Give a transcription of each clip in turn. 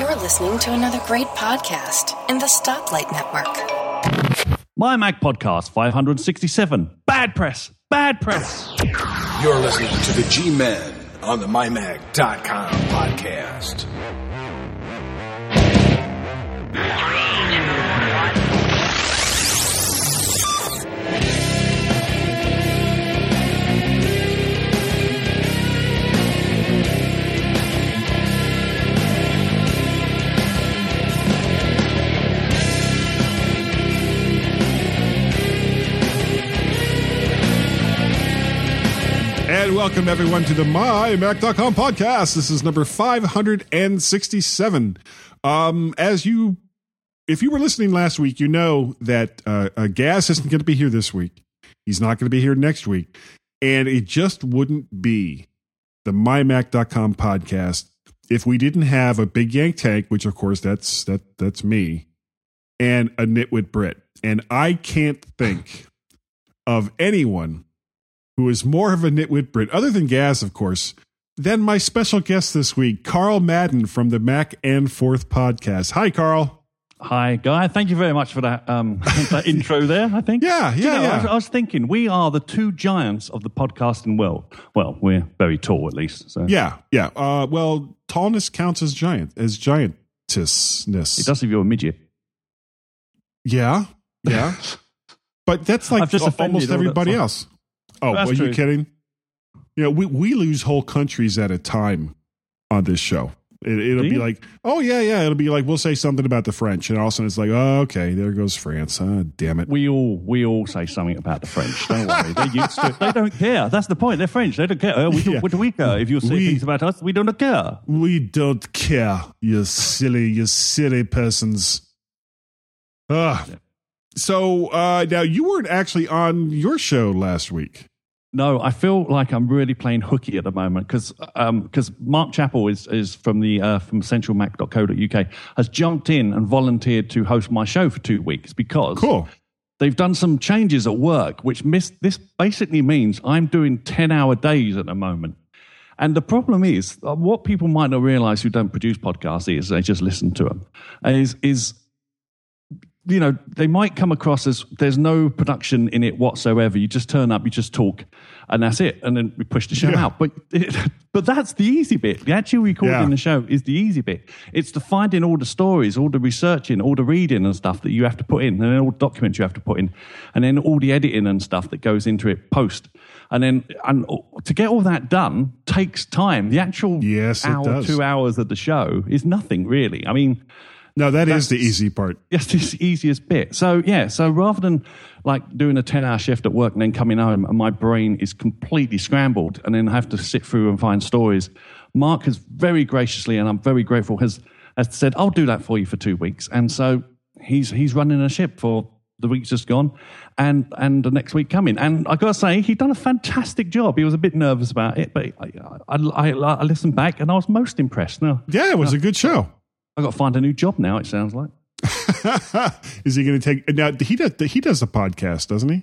You're listening to another great podcast in the Stoplight Network. My Mac Podcast 567. Bad press. Bad press. You're listening to the G Men on the MyMac.com podcast. And welcome everyone to the MyMac.com podcast. This is number 567. Um, as you, if you were listening last week, you know that uh, uh, Gaz isn't going to be here this week. He's not going to be here next week. And it just wouldn't be the MyMac.com podcast if we didn't have a big yank tank, which of course that's that that's me, and a nitwit Brit. And I can't think of anyone who is more of a nitwit Brit, other than Gaz, of course, than my special guest this week, Carl Madden from the Mac and Forth podcast. Hi, Carl. Hi, Guy. Thank you very much for that, um, that intro there, I think. Yeah, yeah, you know, yeah. I was, I was thinking, we are the two giants of the podcasting world. Well, we're very tall, at least. So. Yeah, yeah. Uh, well, tallness counts as giant, as giantessness. It does if you're a midget. Yeah, yeah. but that's like just al- offended almost everybody else. Oh, That's are you kidding? You know, we, we lose whole countries at a time on this show. It, it'll be like, oh yeah, yeah. It'll be like we'll say something about the French, and all of a sudden it's like, oh, okay, there goes France. Oh, damn it. We all we all say something about the French. Don't worry, they're used to it. They don't care. That's the point. They're French. They don't care. Oh, we do, Yeah. What do we care? If you say We- things about us, we don't care. We don't care, you silly, you silly persons. Ah, Ugh. So uh, now you weren't actually on your show last week. No, I feel like I'm really playing hooky at the moment because because Mark Chappell is is from the uh, from centralmac.co.uk has jumped in and volunteered to host my show for two weeks because Cool. they've done some changes at work, which miss, this basically means I'm doing 10 hour days at the moment. And the problem is, uh, what people might not realize who don't produce podcasts is they just listen to them, is, is you know, they might come across as there's no production in it whatsoever. You just turn up, you just talk, and that's it. And then we push the show Yeah. out. But it, but that's the easy bit. The actual recording Yeah. the show is the easy bit. It's the finding all the stories, all the researching, all the reading and stuff that you have to put in, and then all the documents you have to put in, and then all the editing and stuff that goes into it post. And then and to get all that done takes time. The actual Yes, hour, two hours of the show is nothing really. I mean, No, that is the easy part. Yes, the easiest bit. So yeah, so rather than like doing a ten-hour shift at work and then coming home and my brain is completely scrambled and then I have to sit through and find stories, Mark has very graciously and I'm very grateful has has said I'll do that for you for two weeks, and so he's he's running a ship for the week's just gone, and and the next week coming. And I got to say, he done a fantastic job. He was a bit nervous about it, but I I, I, I listened back and I was most impressed. Now Yeah, it was a good show. I got to find a new job now. It sounds like. is he going to take now? He does. He does a podcast, doesn't he?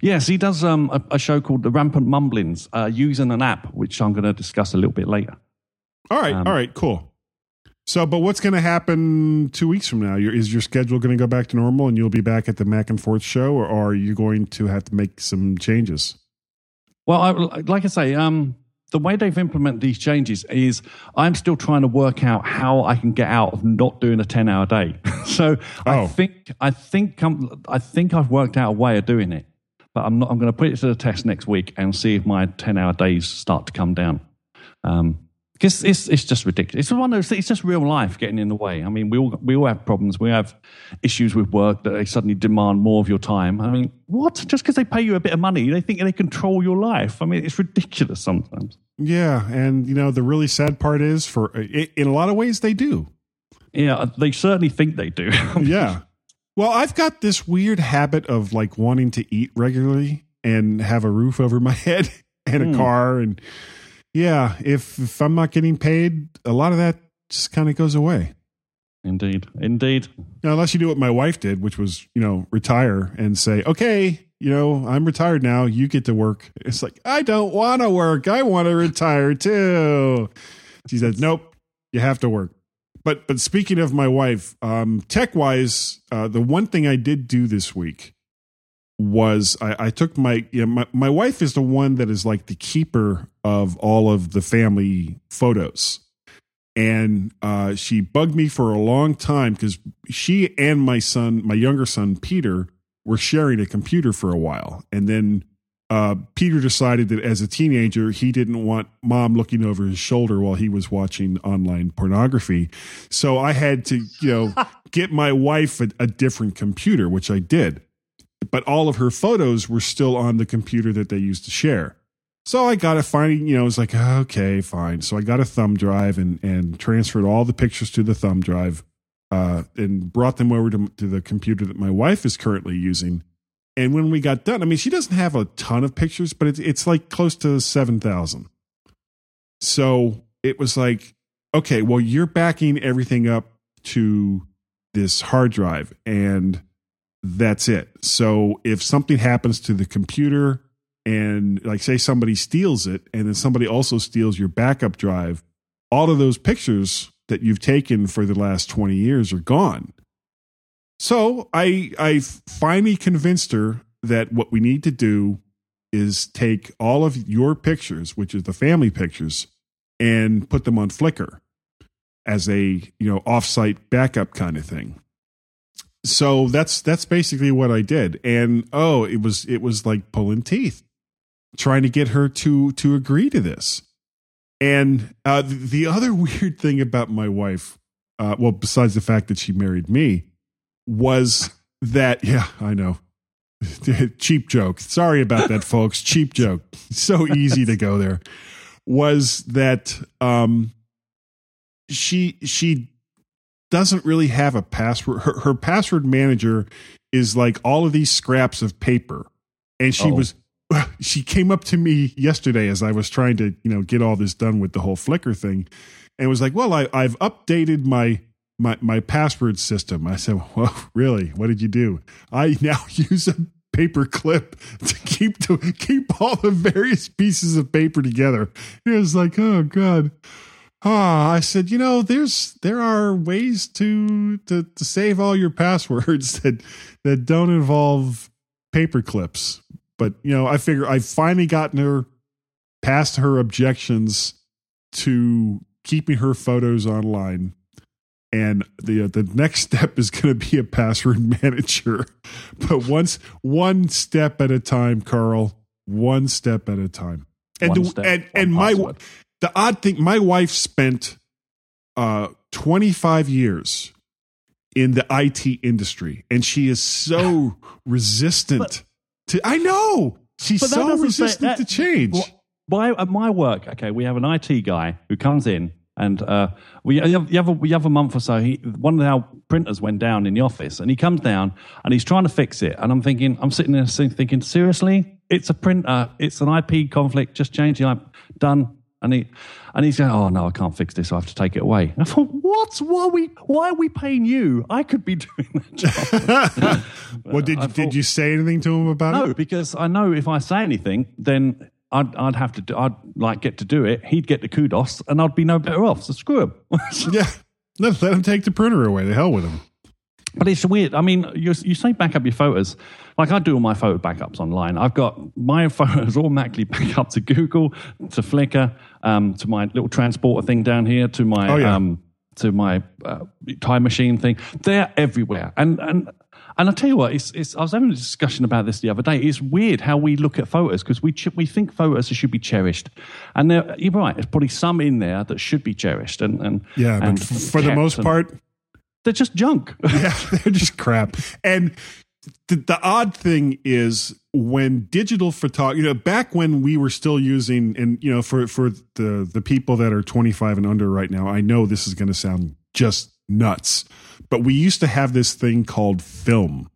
Yes, he does um, a, a show called The Rampant Mumblings, uh, using an app, which I'm going to discuss a little bit later. All right. Um, all right. Cool. So, but what's going to happen two weeks from now? Your, is your schedule going to go back to normal, and you'll be back at the Mac and Forth show, or, or are you going to have to make some changes? Well, I, like I say, um, the way they've implemented these changes is I'm still trying to work out how I can get out of not doing a 10 hour day. so Oh. I think, I think, I'm, I think I've worked out a way of doing it, but I'm not, I'm going to put it to the test next week and see if my 10 hour days start to come down. Um, because it's it's just ridiculous. It's one of those. It's just real life getting in the way. I mean, we all we all have problems. We have issues with work that they suddenly demand more of your time. I mean, what? Just because they pay you a bit of money, they think they control your life. I mean, it's ridiculous sometimes. Yeah, and you know the really sad part is, for in a lot of ways, they do. Yeah, they certainly think they do. yeah. Well, I've got this weird habit of like wanting to eat regularly and have a roof over my head and a Hmm. car and yeah, if if I'm not getting paid, a lot of that just kind of goes away. indeed, indeed. Now, unless you do what my wife did, which was, you know, retire and say, "Okay, you know, I'm retired now. You get to work." It's like, "I don't want to work. I want to retire too." She said, "Nope. You have to work. But but speaking of my wife, um, tech wise, uh, the one thing I did do this week was I, I took my, you know, my my wife is the one that is like the keeper of all of the family photos, and uh, she bugged me for a long time because she and my son, my younger son Peter, were sharing a computer for a while, and then uh, Peter decided that as a teenager, he didn't want mom looking over his shoulder while he was watching online pornography. So I had to, you know, get my wife a, a, different computer, which I did. But all of her photos were still on the computer that they used to share. So I got a finding, you know, it's like, okay, fine. So I got a thumb drive and, and transferred all the pictures to the thumb drive uh, and brought them over to, to the computer that my wife is currently using and when we got done, I mean, she doesn't have a ton of pictures, but it's it's like close to seven thousand. So it was like, okay, well, you're backing everything up to this hard drive, and that's it. So if something happens to the computer, and like say somebody steals it, and then somebody also steals your backup drive, all of those pictures that you've taken for the last 20 years are gone. So I I finally convinced her that what we need to do is take all of your pictures, which is the family pictures, and put them on Flickr as a you know offsite backup kind of thing. So that's that's basically what I did, and oh, it was it was like pulling teeth, trying to get her to to agree to this. And uh, the other weird thing about my wife, uh, well, besides the fact that she married me, was that yeah i know. Cheap joke. Sorry about that folks. Cheap joke. So easy to go there. Was that um she she doesn't really have a password her, her password manager is like all of these scraps of paper and she oh. was she came up to me yesterday as i was trying to you know get all this done with the whole flickr thing and was like well I, i've updated my my my password system. I said, "Well, really? What did you do?" I now use a paper clip to keep to keep all the various pieces of paper together. It was like, "Oh God." Ah, I said, you know, there's there are ways to to to save all your passwords that that don't involve paper clips. But you know, I figure I've finally gotten her past her objections to keeping her photos online. And the uh, the next step is going to be a password manager. But once one step at a time carl. One step at a time. And the, step, and and my the odd thing my wife spent uh 25 years in the IT industry and she is so resistant but, to I know she's so resistant that, to change well, by at my work okay we have an IT guy who comes in and uh, we you have, a, we have a month or so. He, one of our printers went down in the office, and he comes down and he's trying to fix it. And I'm thinking, I'm sitting there thinking, seriously, it's a printer, it's an IP conflict. Just change the IP, done. And he and he's going, oh no, I can't fix this. I have to take it away. And I thought, what? Why are we? Why are we paying you? I could be doing that job. well, did thought, did you say anything to him about no, it? No, because I know if I say anything, then I'd, I'd have to do, I'd like get to do it. He'd get the kudos and I'd be no better off. So screw him. yeah. Let, let him take the printer away. The hell with him. But it's weird. I mean, you, you say back up your photos. Like I do all my photo backups online. I've got my photos automatically back up to Google, to Flickr, um, to my little transporter thing down here, to my oh, yeah. um, to my uh, time machine thing. They're everywhere. And and and I tell you what, it's, it's, I was having a discussion about this the other day. It's weird how we look at photos because we ch- we think photos should be cherished, and there, you're right. There's probably some in there that should be cherished, and and yeah, and but for the most part, they're just junk. yeah, they're just crap. And the, the odd thing is when digital photography, you know, back when we were still using, and you know, for for the the people that are 25 and under right now, I know this is going to sound just nuts. But we used to have this thing called film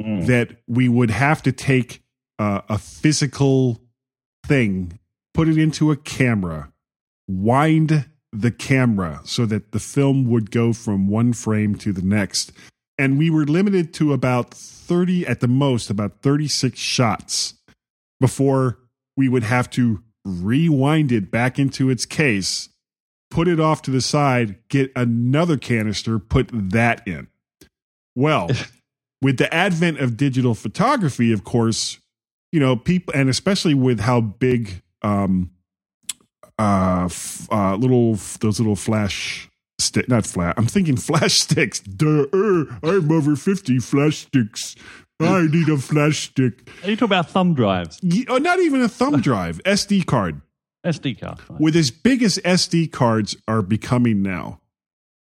mm. that we would have to take uh, a physical thing, put it into a camera, wind the camera so that the film would go from one frame to the next. And we were limited to about 30, at the most, about 36 shots before we would have to rewind it back into its case put it off to the side, get another canister, put that in. Well, with the advent of digital photography, of course, you know, people, and especially with how big, um, uh, f- uh little those little flash stick, not flash. I'm thinking flash sticks. Duh, uh, I'm over fifty. Flash sticks. I need a flash stick. Are you talking about thumb drives? Ye- oh, not even a thumb drive, SD card. SD card. right. With as big as SD cards are becoming now,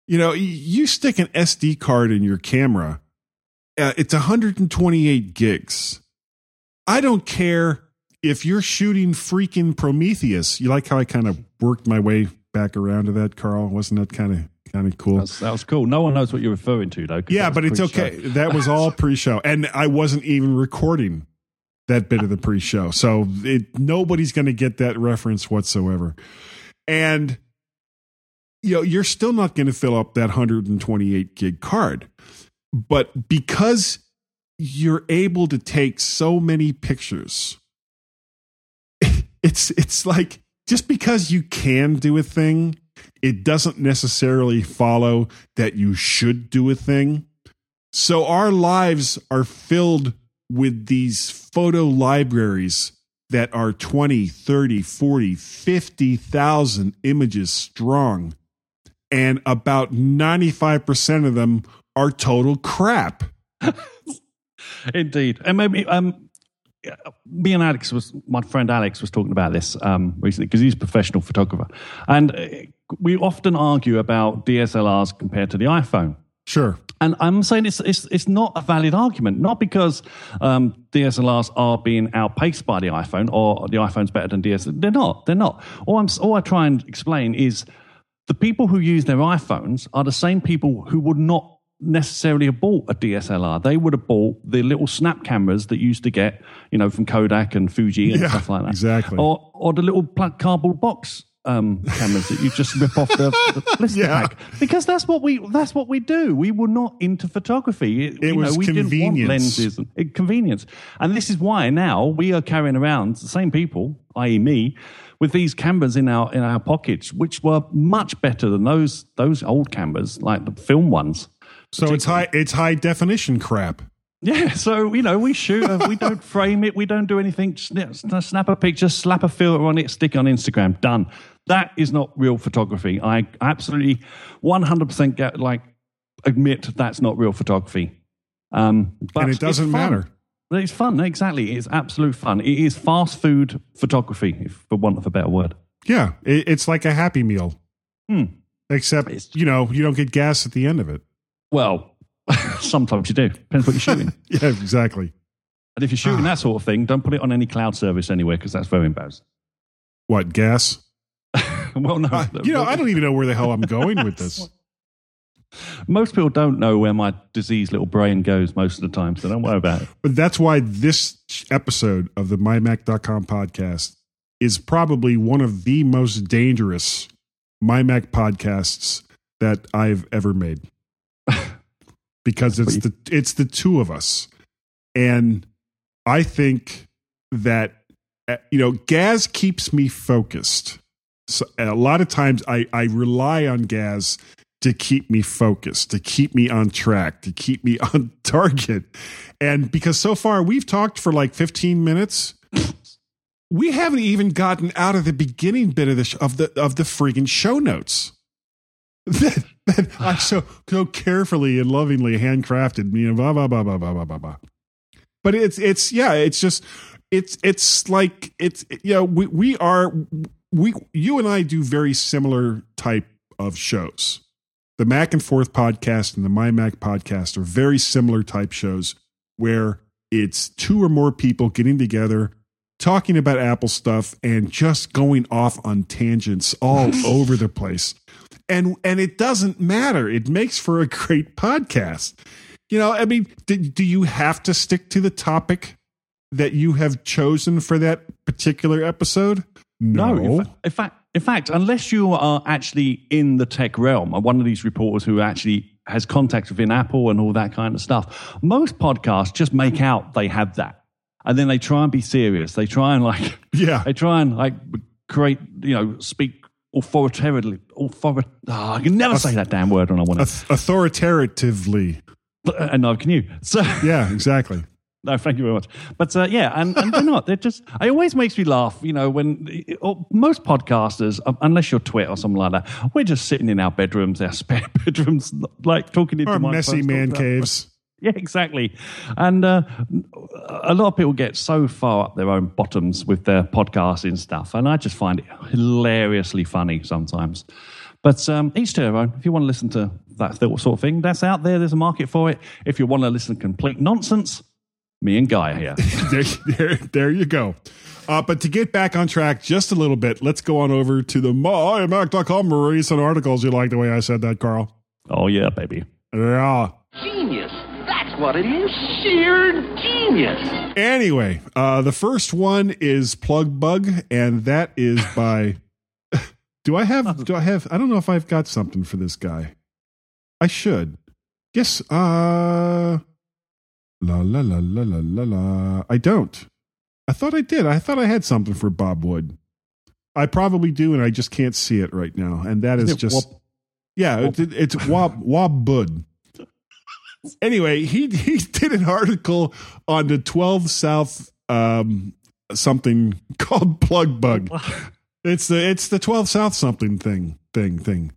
you know, you stick an SD card in your camera, uh, it's 128 gigs. I don't care if you're shooting freaking Prometheus. You like how I kind of worked my way back around to that, Carl? Wasn't that kind of kind of cool? That's, that was cool. No one knows what you're referring to, though. Yeah, but it's pre-show. okay. That was all pre-show, and I wasn't even recording that bit of the pre-show, so it, nobody's going to get that reference whatsoever. And you know, you're still not going to fill up that 128 gig card, but because you're able to take so many pictures, it's it's like just because you can do a thing it doesn't necessarily follow that you should do a thing. So our lives are filled with these photo libraries that are 20, 30, 40, 50,000 images strong. And about 95% of them are total crap. Indeed, and maybe um, me and Alex was my friend Alex was talking about this um, recently because he's a professional photographer, and uh, we often argue about DSLRs compared to the iPhone. Sure. And I'm saying it's it's it's not a valid argument, not because um, DSLRs are being outpaced by the iPhone or the iPhone's better than DSLR. They're not. They're not. All I'm all I try and explain is the people who use their iPhones are the same people who would not necessarily have bought a DSLR. They would have bought the little snap cameras that you used to get, you know, from Kodak and Fuji and Yeah, stuff like that. exactly. Or or the little cardboard box um, cameras that you just rip off the, the blister Yeah. pack because that's what we that's what we do. We were not into photography. It, you was know, we didn't want convenience. lenses and it- convenience, and this is why now we are carrying around the same people, i.e., me, with these cameras in our in our pockets, which were much better than those those old cameras, like the film ones. So it's high it's high definition crap. Yeah, so you know, we shoot, we don't frame it, we don't do anything. Snap, snap a picture, slap a filter on it, stick it on Instagram, done. That is not real photography. I absolutely, one hundred percent get like admit that's not real photography. Um, but and it doesn't matter. It's fun, exactly. It's absolute fun. It is fast food photography, if for want of a better word. Yeah, it, it's like a happy meal. Hmm. Except, It's- you know, you don't get gas at the end of it. Well, sometimes you do. Depends what you're shooting. Yeah, exactly. and if you're shooting that sort of thing, don't put it on any cloud service anywhere because that's very embarrassing. What, gas? well, no, Uh, you know, I don't even know where the hell I'm going with this. Most people don't know where my diseased little brain goes most of the time, so don't worry about it. But that's why this episode of the MyMac.com podcast is probably one of the most dangerous MyMac podcasts that I've ever made. Because it's the it's the two of us. And I think that uh, you know, Gaz keeps me focused. So a lot of times I, I rely on Gaz to keep me focused, to keep me on track, to keep me on target. And because so far we've talked for like 15 minutes, we haven't even gotten out of the beginning bit of the sh- of the of the friggin' show notes. that, I so so carefully and lovingly handcrafted, you know, blah blah blah blah blah blah blah blah. But it's it's yeah, it's just it's it's like it's you know we we are we you and I do very similar type of shows. The Mac and Forth podcast and the My Mac podcast are very similar type shows where it's two or more people getting together talking about Apple stuff and just going off on tangents all over the place. And and it doesn't matter. It makes for a great podcast. You know, I mean, do, do you have to stick to the topic that you have chosen for that particular episode? No. in, fa- in fact, in fact, unless you are actually in the tech realm, one of these reporters who actually has contacts within Apple and all that kind of stuff, most podcasts just make out they have that, and then they try and be serious. They try and like, yeah. they try and like create, you know, speak authoritatively. Author, oh, ah, I can never say that damn word when I want to. Authoritatively. And uh, neither can you. So Yeah, exactly. No, thank you very much. But uh, yeah, and, and they're not. They're just. It always makes me laugh. You know, when or most podcasters, unless you're Twit or something like that, we're just sitting in our bedrooms, our spare bedrooms, like talking into Our messy man caves. Yeah, exactly. And uh, a lot of people get so far up their own bottoms with their podcasting stuff, and I just find it hilariously funny sometimes. But um, each to their own. If you want to listen to that sort of thing, that's out there. There's a market for it. If you want to listen to complete nonsense, me and Guy are here. there, there, there you go. Uh, but to get back on track just a little bit, let's go on over to the mymac.com recent articles. You like the way I said that, Carl? oh yeah, baby. Yeah. Genius. That's what it is. Sheer genius. Anyway, uh, the first one is Plug Bug, and that is by. do I have? Do I have? I don't know if I've got something for this guy. I should. Yes. Uh. La la la la la la la. I don't. I thought I did. I thought I had something for Bob Wood. I probably do, and I just can't see it right now. And that is Is just. Wop- yeah, Wop- it, it's Wob Wob Bud. Anyway, he he did an article on the 12 South um something called Plug Bug. It's the it's the 12 South something thing thing thing.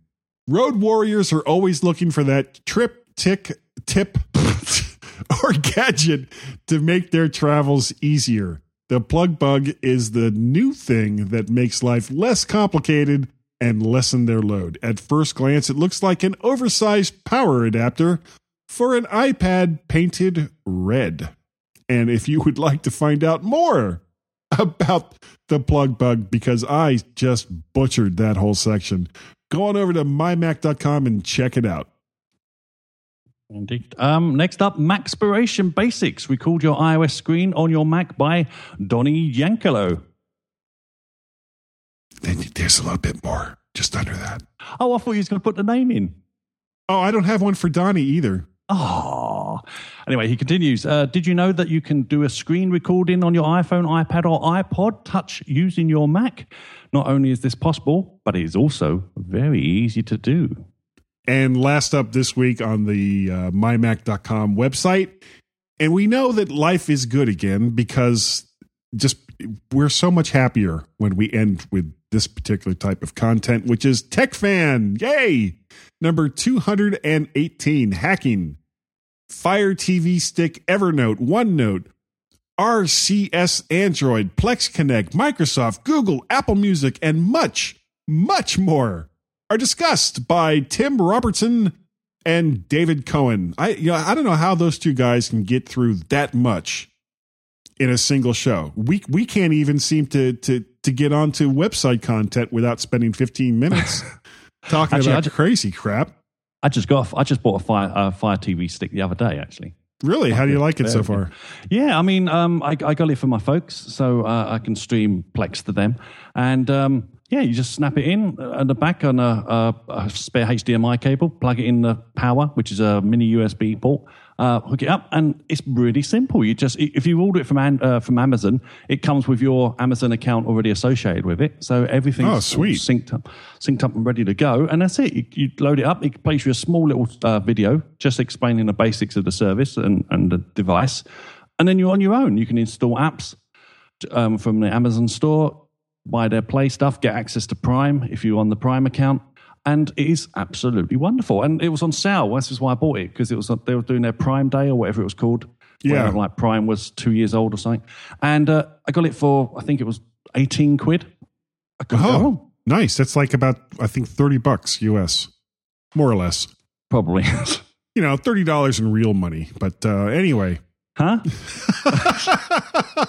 Road warriors are always looking for that trip tick tip or gadget to make their travels easier. The plug bug is the new thing that makes life less complicated and lessen their load. At first glance, it looks like an oversized power adapter for an iPad painted red. And if you would like to find out more about the plug bug, because I just butchered that whole section, go on over to mymac.com and check it out. Indeed. Um, next up, Macspiration Basics. Record your iOS screen on your Mac by Donny Yankelo. Then there's a little bit more just under that. Oh, I thought you was going to put the name in. Oh, I don't have one for Donnie either. Oh. Anyway, he continues. Uh, did you know that you can do a screen recording on your iPhone, iPad, or iPod Touch using your Mac? Not only is this possible, but it is also very easy to do. And last up this week on the uh, mymac.com website. And we know that life is good again because just we're so much happier when we end with this particular type of content, which is Tech Fan. Yay! Number 218 Hacking, Fire TV Stick, Evernote, OneNote, RCS Android, Plex Connect, Microsoft, Google, Apple Music, and much, much more are discussed by Tim Robertson and David Cohen. I you know, I don't know how those two guys can get through that much in a single show. We we can't even seem to to to get onto website content without spending 15 minutes talking Actually, about ju- crazy crap. I just got. I just bought a Fire, uh, Fire TV stick the other day. Actually, Really, how do you like it so far? Yeah, I mean, um, I, I got it for my folks, so uh, I can stream Plex to them, and um, yeah, you just snap it in at the back on a, a, a spare HDMI cable, plug it in the power, which is a mini USB port, uh, hook it up, and it's really simple. You just if you order it from uh, from Amazon, it comes with your Amazon account already associated with it, so everything's Oh, sweet. synced up, synced up and ready to go, and that's it. You, you load it up. It plays you a small little uh, video just explaining the basics of the service and, and the device, and then you're on your own. You can install apps um, from the Amazon store, buy their Play stuff, get access to Prime if you're on the Prime account. And it is absolutely wonderful. And it was on sale. This is why I bought it because it was they were doing their Prime Day or whatever it was called. Yeah. Like Prime was two years old or something. And uh, I got it for I think it was eighteen quid. I couldn't go Oh, nice. That's like about I think 30 bucks US, more or less. Probably. You know, $30 in real money. But uh, anyway, huh?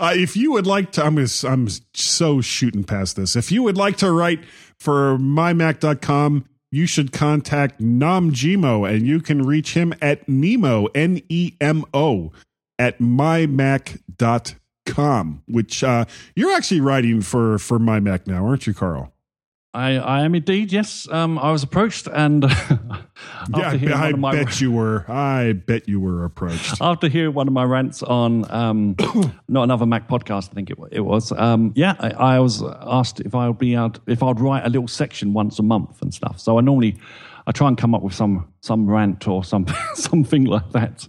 Uh, if you would like to, I'm, I'm so shooting past this. If you would like to write for mymac.com, you should contact Namjimo and you can reach him at Nemo, N E M O, at mymac.com, which uh, you're actually writing for, for mymac now, aren't you, Carl? I, I am indeed, yes. Um, I was approached and after Yeah, I, hearing I one of my bet you were. I bet you were approached. after hearing one of my rants on um, not another Mac podcast, I think it, it was. Um, yeah, I, I was asked if I would be out if I'd write a little section once a month and stuff. So I normally I try and come up with some some rant or some something like that,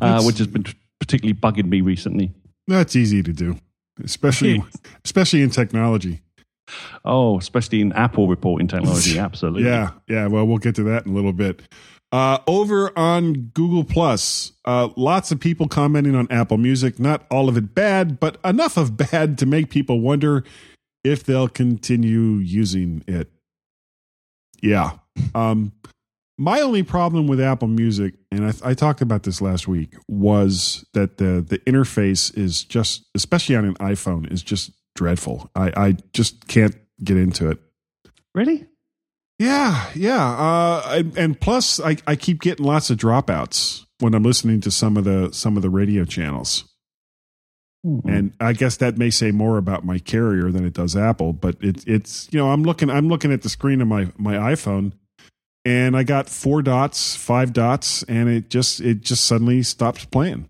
uh, which has been particularly bugging me recently. That's easy to do, especially especially in technology. Oh, especially in Apple reporting technology, absolutely. Yeah, yeah. Well, we'll get to that in a little bit. Uh, over on Google Plus, uh, lots of people commenting on Apple Music. Not all of it bad, but enough of bad to make people wonder if they'll continue using it. Yeah. Um, my only problem with Apple Music, and I, I talked about this last week, was that the the interface is just, especially on an iPhone, is just dreadful. I, I just can't get into it. Really? Yeah, yeah. Uh, and, and plus, I, I keep getting lots of dropouts when I'm listening to some of the some of the radio channels, Hmm. and I guess that may say more about my carrier than it does Apple. But it, it's you know I'm looking I'm looking at the screen of my my iPhone, and I got four dots, five dots, and it just it just suddenly stops playing.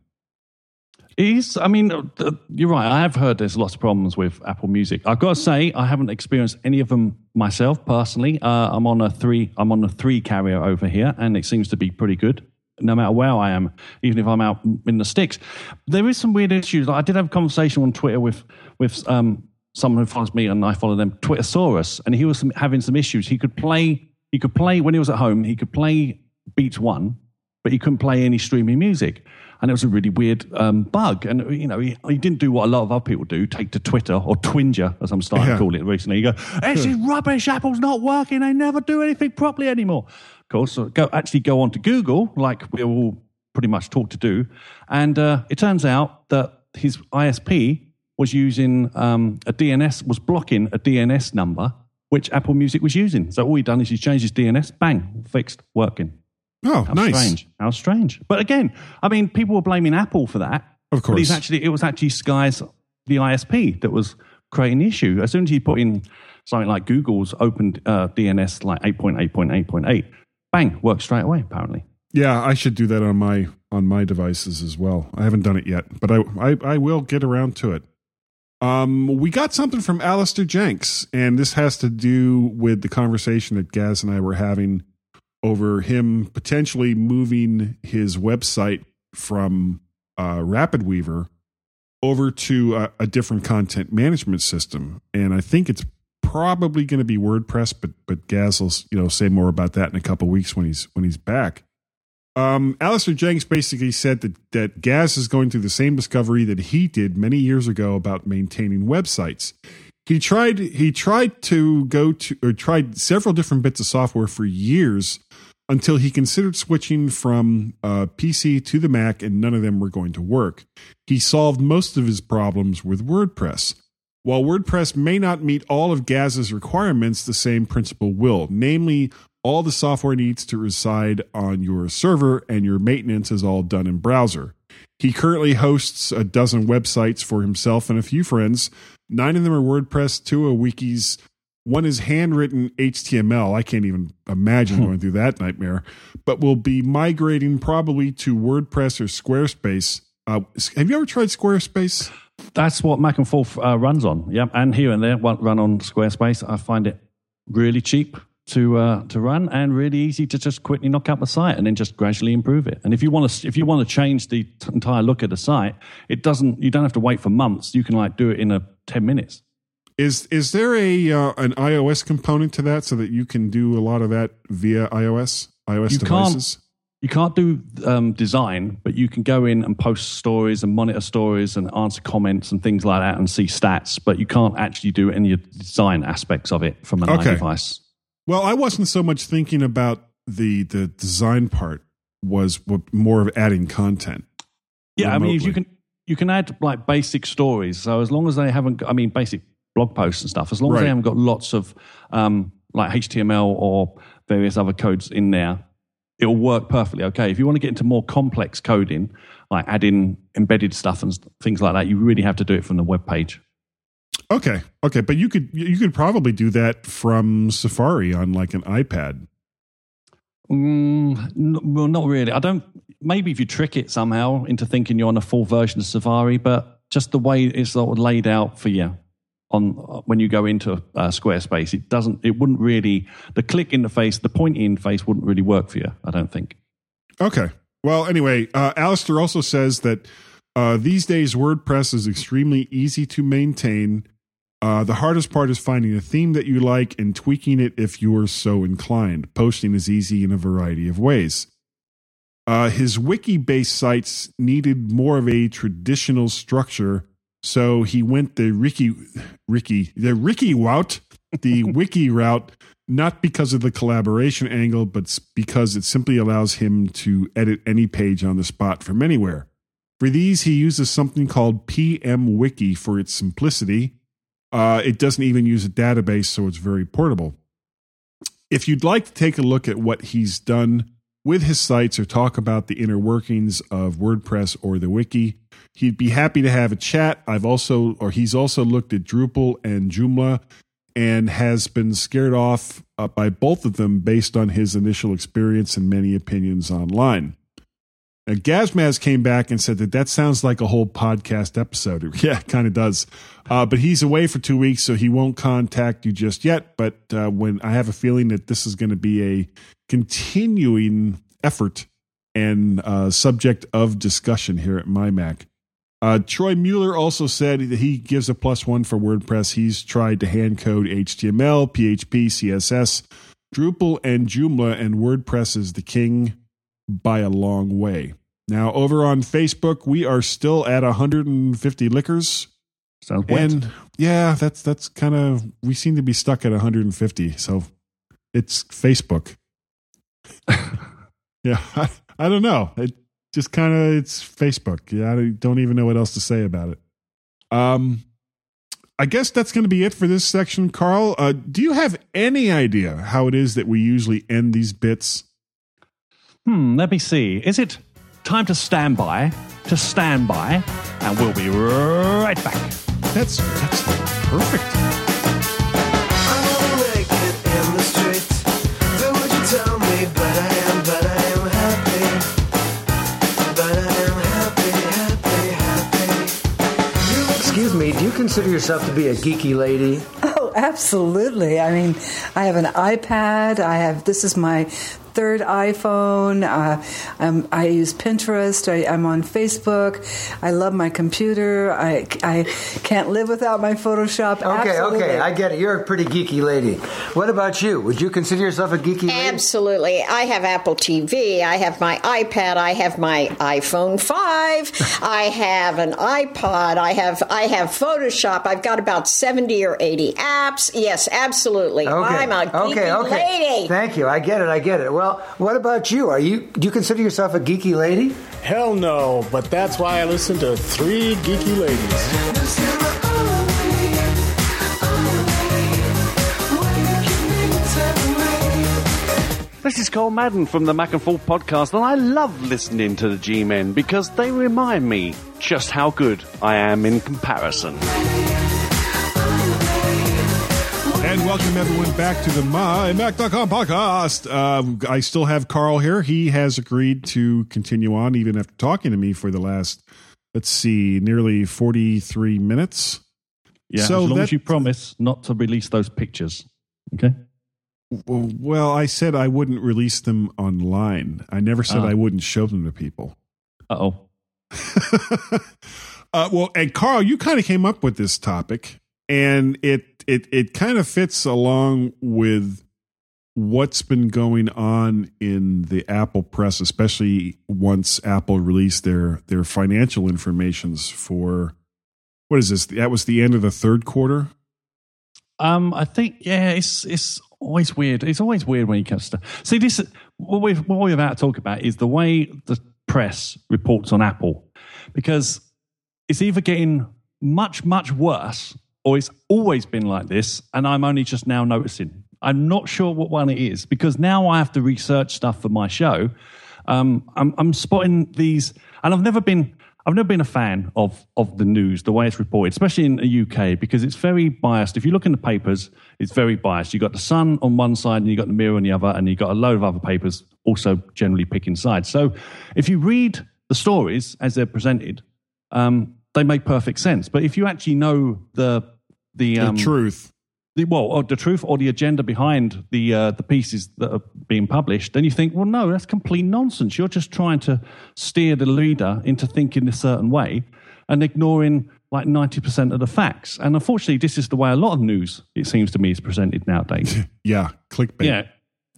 Is. I mean, uh, you're right. I have heard there's lots of problems with Apple Music. I've got to say, I haven't experienced any of them myself personally. Uh, I'm on a three. I'm on a three carrier over here, and it seems to be pretty good. No matter where I am, even if I'm out in the sticks, there is some weird issues. Like I did have a conversation on Twitter with with um, someone who follows me, and I follow them, Twittersaurus, and he was having some issues. He could play. He could play when he was at home. He could play Beats One, but he couldn't play any streaming music. And it was a really weird um, bug. And, you know, he, he didn't do what a lot of other people do, take to Twitter or Twinger, as I'm starting Yeah. to call it recently. You go, this is rubbish. Apple's not working. They never do anything properly anymore. Of course, so go actually go on to Google, like we're all pretty much taught to do. And uh, it turns out that his ISP was using um, a DNS, was blocking a DNS number, which Apple Music was using. So all he done is he changed his DNS, bang, fixed, working. Oh, How nice. strange. How strange. But again, I mean, people were blaming Apple for that. Of course. But he's actually, it was actually Sky's, the ISP, that was creating the issue. As soon as you put in something like Google's open uh, DNS like 8.8.8.8, bang, works straight away, apparently. Yeah, I should do that on my on my devices as well. I haven't done it yet, but I I, I will get around to it. Um, we got something from Alistair Jenks, and this has to do with the conversation that Gaz and I were having over him potentially moving his website from uh, Rapid Weaver over to a, a different content management system, and I think it's probably going to be WordPress. But but Gaz will you know say more about that in a couple weeks when he's when he's back. Um, Alistair Jenks basically said that, that Gaz is going through the same discovery that he did many years ago about maintaining websites. He tried he tried to go to or tried several different bits of software for years until he considered switching from uh, PC to the Mac, and none of them were going to work. He solved most of his problems with WordPress. While WordPress may not meet all of Gaz's requirements, the same principle will. Namely, all the software needs to reside on your server, and your maintenance is all done in browser. He currently hosts a dozen websites for himself and a few friends. Nine of them are WordPress, two are wikis, one is handwritten HTML. I can't even imagine going through that nightmare, but will be migrating probably to WordPress or Squarespace. Uh, have you ever tried Squarespace? That's what Mac and Forth uh, runs on. Yep, and here and there, run on Squarespace. I find it really cheap to uh, to run and really easy to just quickly knock out the site and then just gradually improve it. And if you want to if you want to change the t- entire look of the site, it doesn't. You don't have to wait for months. You can like do it in a ten minutes. Is is there a uh, an iOS component to that so that you can do a lot of that via iOS iOS You can't- devices? You can't do um, design, but you can go in and post stories and monitor stories and answer comments and things like that and see stats. But you can't actually do any design aspects of it from an Okay. device. Well, I wasn't so much thinking about the the design part. Was more of adding content. Yeah, I mean, if you can you can add like basic stories. So as long as they haven't, I mean, basic blog posts and stuff. As long as they haven't got lots of um, like HTML or various other codes in there, it'll work perfectly okay. If you want to get into more complex coding, like adding embedded stuff and things like that, you really have to do it from the web page. Okay, okay, but you could you could probably do that from Safari on like an iPad. Mm, well, not really. I don't. Maybe if you trick it somehow into thinking you're on a full version of Safari, but just the way it's sort of laid out for you on when you go into uh, Squarespace, it doesn't. It wouldn't really. The click interface, the point interface, wouldn't really work for you. I don't think. Okay. Well, anyway, uh, Alistair also says that uh, these days WordPress is extremely easy to maintain. Uh, the hardest part is finding a theme that you like and tweaking it if you are so inclined. Posting is easy in a variety of ways. Uh, his wiki based sites needed more of a traditional structure, so he went the Ricky, Ricky, the Ricky route, the wiki route, not because of the collaboration angle, but because it simply allows him to edit any page on the spot from anywhere. For these, he uses something called PM Wiki for its simplicity. Uh, it doesn't even use a database, so it's very portable. If you'd like to take a look at what he's done with his sites or talk about the inner workings of WordPress or the wiki, he'd be happy to have a chat. I've also, or he's also looked at Drupal and Joomla and has been scared off uh, by both of them based on his initial experience and many opinions online. Now, Gazmaz came back and said that that sounds like a whole podcast episode. Yeah, kind of does. Uh, but he's away for two weeks, so he won't contact you just yet. But uh, when I have a feeling that this is going to be a continuing effort and uh, subject of discussion here at MyMac. Uh, Troy Mueller also said that he gives a plus one for WordPress. He's tried to hand code HTML, PHP, CSS, Drupal, and Joomla, and WordPress is the king by a long way. Now, over on Facebook, we are still at 150 lickers. Sounds wet. And yeah, that's that's kind of we seem to be stuck at 150. So it's Facebook. yeah, I, I don't know. It just kind of it's Facebook. Yeah, I don't even know what else to say about it. Um, I guess that's going to be it for this section, Carl. Uh, do you have any idea how it is that we usually end these bits? Hmm, let me see. Is it time to stand by? To stand by, and we'll be right back. That's that's perfect. I wanna make it in the streets. Do what you tell me, but I am, but I am happy. But I am happy, happy, happy. Excuse me, do you consider yourself to be a geeky lady? Oh, absolutely. I mean, I have an iPad. I have this is my third iPhone. Uh, I'm, I use Pinterest. I, I'm on Facebook. I love my computer. I, I can't live without my Photoshop. Okay, Absolutely. okay, I get it. You're a pretty geeky lady. What about you? Would you consider yourself a geeky lady? Absolutely. I have Apple TV. I have my iPad. I have my iPhone 5. I have an iPod. I have I have Photoshop. I've got about 70 or 80 apps. Yes, absolutely. Okay. I'm a geeky okay, okay. lady. Thank you. I get it. I get it. Well, what about you? Are you do you consider yourself a geeky lady? Hell no, but that's why I listen to three geeky ladies. This is Carl Madden from the Mac and Forth podcast, and I love listening to the G Men because they remind me just how good I am in comparison. And welcome everyone back to the MyMac.com podcast. Uh, I still have Carl here. He has agreed to continue on even after talking to me for the last, let's see, nearly 43 minutes. Yeah, So as long that- as you promise not to release those pictures. Okay. Well, I said I wouldn't release them online. I never said Ah. I wouldn't show them to people. Uh oh. Uh, well, and Carl, you kind of came up with this topic, and it it it kind of fits along with what's been going on in the Apple press, especially once Apple released their their financial informations for what is this? That was the end of the third quarter. Um, I think yeah, it's it's always weird. It's always weird when you come to see this. What we what we're about to talk about is the way the press reports on Apple, because it's either getting much much worse or it's always been like this, and I'm only just now noticing. I'm not sure what one it is because now I have to research stuff for my show. Um, I'm, I'm spotting these, and I've never been I've never been a fan of of the news, the way it's reported, especially in the UK, because it's very biased. If you look in the papers, it's very biased. You've got the Sun on one side, and you've got the Mirror on the other, and you've got a load of other papers also generally picking sides. So if you read the stories as they're presented, um, they make perfect sense. But if you actually know the the, The um, truth. the, well, or the truth or the agenda behind the uh, the pieces that are being published, then you think, well, no, that's complete nonsense. You're just trying to steer the leader into thinking a certain way and ignoring like ninety percent of the facts. And unfortunately, this is the way a lot of news, it seems to me, is presented nowadays. Yeah, clickbait. yeah,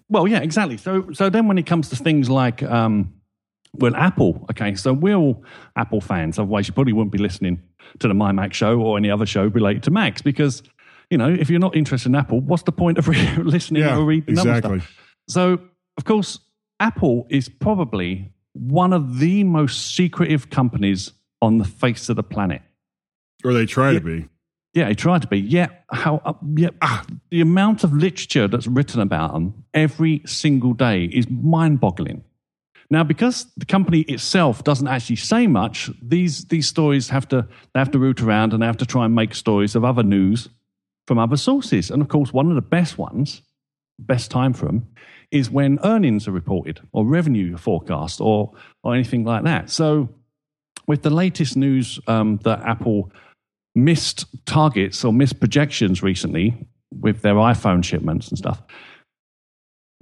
well, yeah, exactly. So, so then when it comes to things like um, well, Apple. Okay, so we're all Apple fans. Otherwise, you probably wouldn't be listening to the My Mac show or any other show related to Macs because, you know, if you're not interested in Apple, what's the point of re- listening Yeah, or reading exactly. stuff? So, of course, Apple is probably one of the most secretive companies on the face of the planet. Or they try to be. Yeah, they tried to be. Yeah, how? Uh, yet, ah, the amount of literature that's written about them every single day is mind-boggling. Now, because the company itself doesn't actually say much, these these stories have to they have to root around and they have to try and make stories of other news from other sources. And of course, one of the best ones, best time for them, is when earnings are reported or revenue forecast or or anything like that. So, with the latest news um, that Apple missed targets or missed projections recently with their iPhone shipments and stuff.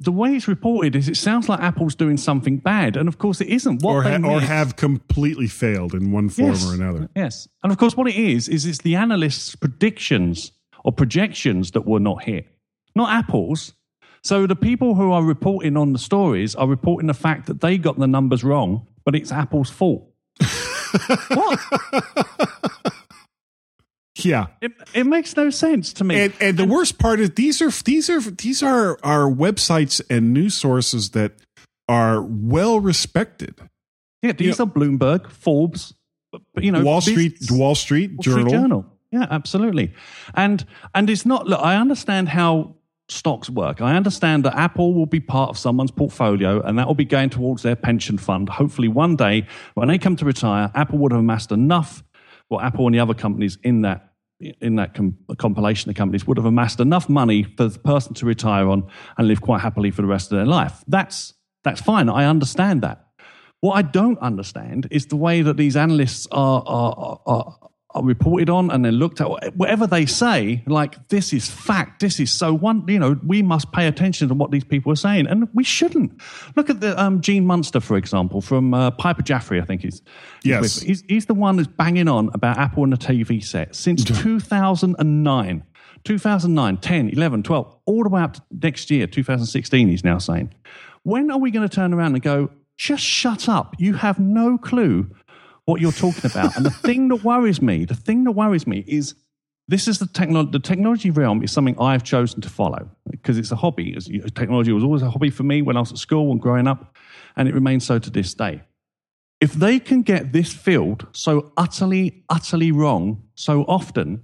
The way it's reported is it sounds like Apple's doing something bad, and of course it isn't. What Or, they ha- or have completely failed in one form Yes. or another. Yes, and of course what it is is it's the analysts' predictions or projections that were not hit, not Apple's. So the people who are reporting on the stories are reporting the fact that they got the numbers wrong, but it's Apple's fault. what? Yeah. It, it makes no sense to me. And, and the worst part is these are these are these are our websites and news sources that are well respected. Yeah, these are Bloomberg, Forbes, you know, Wall Street Wall Street Wall Journal. Street Journal. Yeah, absolutely. And and it's not. Look, I understand how stocks work. I understand that Apple will be part of someone's portfolio, and that will be going towards their pension fund. Hopefully, one day when they come to retire, Apple would have amassed enough. Well, Apple and the other companies in that in that com- compilation of companies would have amassed enough money for the person to retire on and live quite happily for the rest of their life. That's that's fine. I understand that. What I don't understand is the way that these analysts are, are, are, are reported on and they're looked at. Whatever they say, like, this is fact, this is so one, you know, we must pay attention to what these people are saying. And we shouldn't. Look at the um, Gene Munster, for example, from uh, Piper Jaffray, I think he's. he's Yes. He's, he's the one that's banging on about Apple and the TV set since 2009. 2009, 10, 11, 12, all the way up to next year, 2016, he's now saying. When are we going to turn around and go, just shut up? You have no clue what you're talking about. and the thing that worries me, the thing that worries me is this is the technology. The technology realm is something I've chosen to follow because it's a hobby. You- Technology was always a hobby for me when I was at school and growing up, and it remains so to this day. If they can get this field so utterly, utterly wrong so often,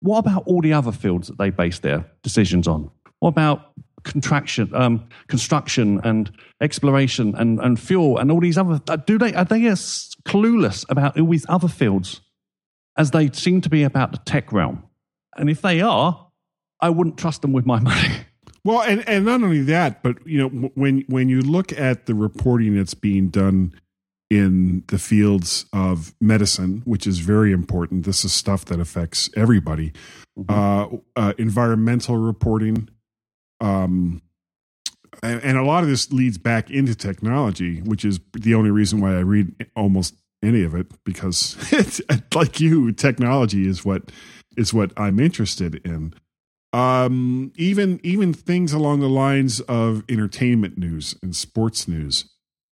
what about all the other fields that they base their decisions on? What about contraction, um, construction, and exploration, and, and fuel, and all these other? uh, Do they are they as clueless about all these other fields as they seem to be about the tech realm? And if they are, I wouldn't trust them with my money. Well, and, and not only that, but you know, when when you look at the reporting that's being done in the fields of medicine, which is very important, this is stuff that affects everybody. Uh, uh, environmental reporting, um, and, a lot of this leads back into technology, which is the only reason why I read almost any of it because it's like you, technology is what is what I'm interested in. Um even even things along the lines of entertainment news and sports news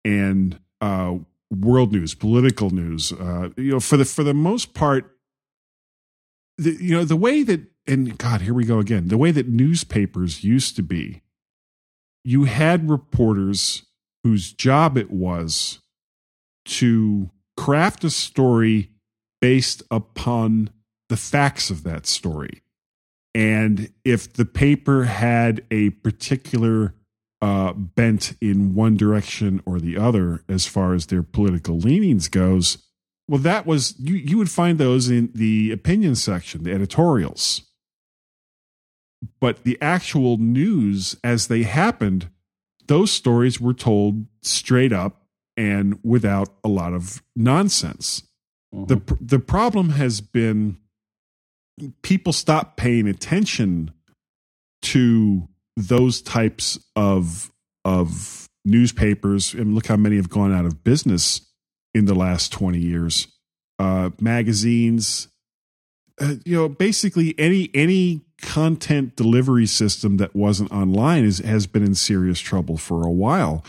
and uh world news political news uh you know for the for the most part the, you know the way that and god here we go again the way that newspapers used to be you had reporters whose job it was to craft a story based upon the facts of that story and if the paper had a particular uh, bent in one direction or the other as far as their political leanings goes, Well, that was you. You would find those in the opinion section, the editorials. But the actual news, as they happened, those stories were told straight up and without a lot of nonsense. The the problem has been people stop paying attention to those types of of newspapers and look how many have gone out of business in the last 20 years uh magazines uh, you know basically any any content delivery system that wasn't online is has been in serious trouble for a while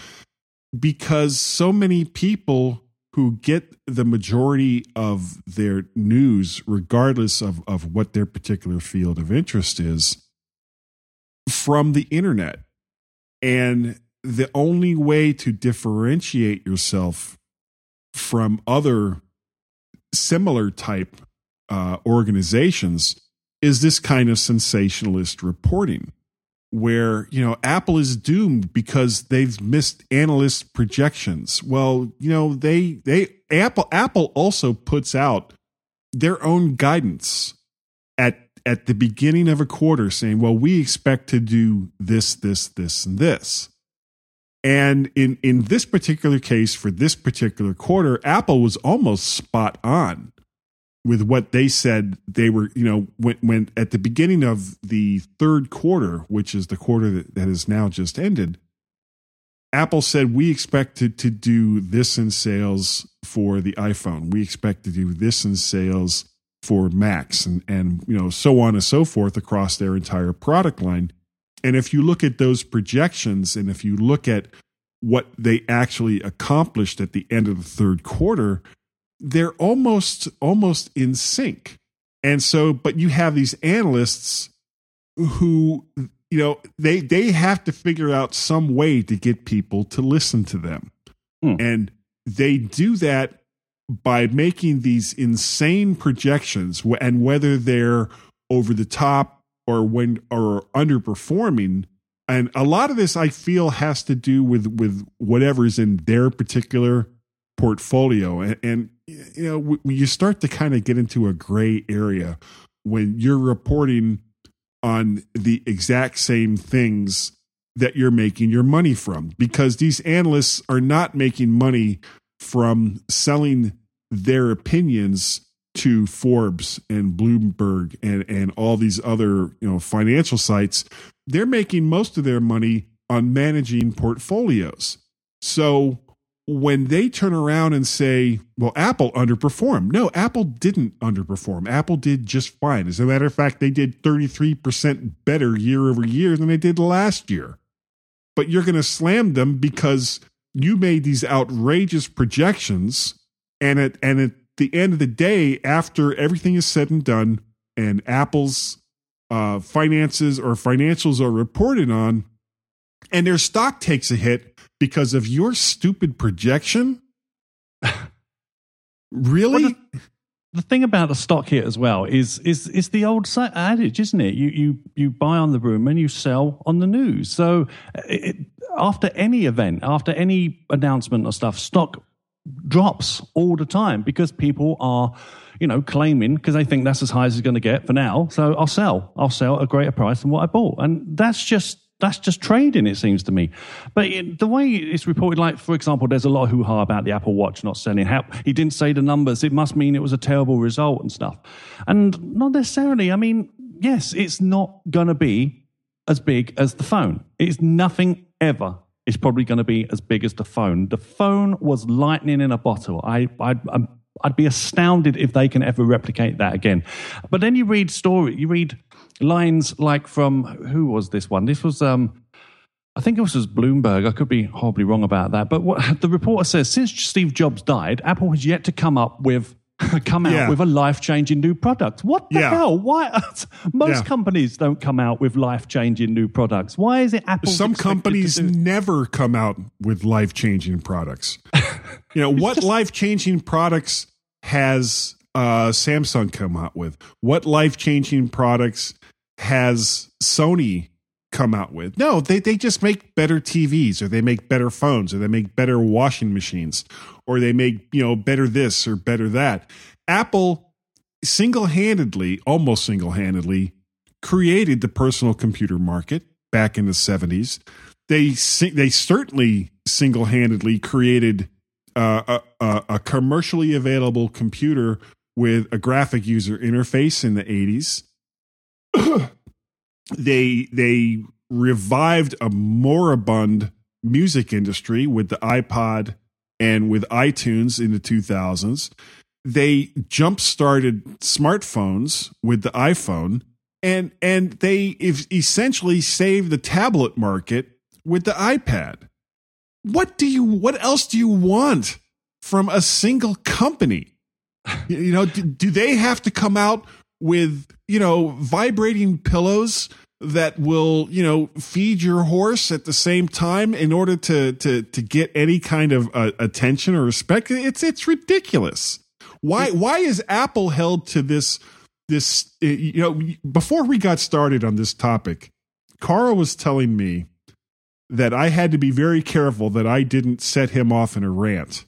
because so many people who get the majority of their news regardless of of what their particular field of interest is from the internet. And the only way to differentiate yourself from other similar type uh, organizations is this kind of sensationalist reporting where you know apple is doomed because they've missed analyst projections. Well you know they they apple apple also puts out their own guidance at at the beginning of a quarter saying well we expect to do this this this and this. And in in this particular case for this particular quarter apple was almost spot on with what they said they were you know when when at the beginning of the third quarter which is the quarter that, that has now just ended apple said we expected to, do this in sales for the iphone. We expect to do this in sales for macs and and you know so on and so forth across their entire product line. And if you look at those projections and if you look at what they actually accomplished at the end of the third quarter they're almost almost in sync. And so but you have these analysts who you know they they have to figure out some way to get people to listen to them. Hmm. And they do that by making these insane projections and whether they're over the top or when or underperforming. And a lot of this i feel has to do with with whatever's in their particular portfolio. And, and you know w- you start to kind of get into a gray area when you're reporting on the exact same things that you're making your money from because these analysts are not making money from selling their opinions to Forbes and Bloomberg and and all these other you know financial sites. They're making most of their money on managing portfolios. So when they turn around and say well Apple underperformed. No Apple didn't underperform. Apple did just fine. As a matter of fact they did 33% better year over year than they did last year. But you're going to slam them because you made these outrageous projections and at and at the end of the day after everything is said and done and apple's uh, finances or financials are reported on and their stock takes a hit because of your stupid projection really the thing about the stock hit as well is is is the old adage, isn't it? You you you buy on the rumor and you sell on the news. So it, after any event, after any announcement or stuff, stock drops all the time because people are you know claiming because they think that's as high as it's going to get for now. So I'll sell. I'll sell at a greater price than what I bought, and that's just that's just trading, it seems to me. But it, the way it's reported, like, for example, there's a lot of hoo ha about the Apple Watch not selling. How, he didn't say the numbers. It must mean it was a terrible result and stuff. And not necessarily. I mean, yes, it's not going to be as big as the phone. It's nothing ever is probably going to be as big as the phone. The phone was lightning in a bottle. I, I, I'm I'd be astounded if they can ever replicate that again. But then you read story, you read lines like from who was this one? This was um, I think it was just Bloomberg. I could be horribly wrong about that. But what the reporter says, since Steve Jobs died, Apple has yet to come up with come out Yeah. with a life changing new product. What the Yeah. hell? Why? Most Yeah. companies don't come out with life changing new products. Why is it Apple? some companies never come out with life changing products. you know, what life changing products has uh, Samsung come out with? What life changing products has Sony come out with. No, they, they just make better TVs or they make better phones or they make better washing machines or they make, you know, better this or better that. Apple single handedly, almost single handedly, created the personal computer market back in the 70s. They, they certainly single handedly created uh, a, a, a commercially available computer with a graphic user interface in the 80s. they they revived a moribund music industry with the iPod and with iTunes in the 2000s. They jump started smartphones with the iPhone and and they essentially saved the tablet market with the iPad. What do you what else do you want from a single company? You know, do, do they have to come out with, you know, vibrating pillows that will, you know, feed your horse at the same time in order to to to get any kind of uh, attention or respect? It's it's ridiculous. Why why is Apple held to this this uh, you know, before we got started on this topic, Carl was telling me that I had to be very careful that I didn't set him off in a rant.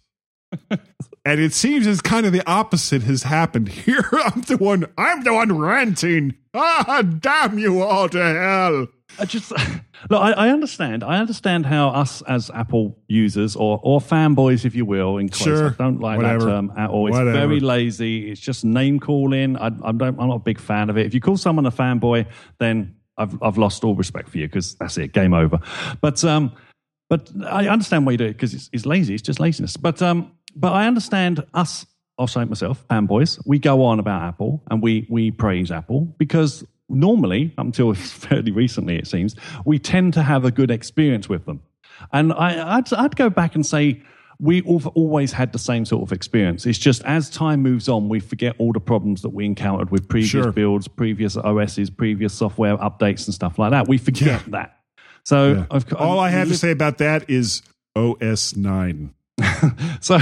and it seems as kind of the opposite has happened here. I'm the one I'm the one ranting. Ah, damn you all to hell. I just look. I, I understand. I understand how us as Apple users or or fanboys, if you will, in quotes, Sure. I don't like Whatever. that term at all. It's Whatever. very lazy. It's just name calling. I, I don't. I'm not a big fan of it. If you call someone a fanboy, then I've I've lost all respect for you because that's it. Game over. But um, but I understand why you do it because it's, it's lazy. It's just laziness. But um, but I understand us. I'll say it myself, fanboys. We go on about Apple and we we praise Apple because normally, up until fairly recently, it seems, we tend to have a good experience with them. And I, I'd, I'd go back and say we always had the same sort of experience. It's just as time moves on, we forget all the problems that we encountered with previous Sure. builds, previous OSs, previous software updates, and stuff like that. We forget that. So Yeah. All I have to say about that is OS nine. so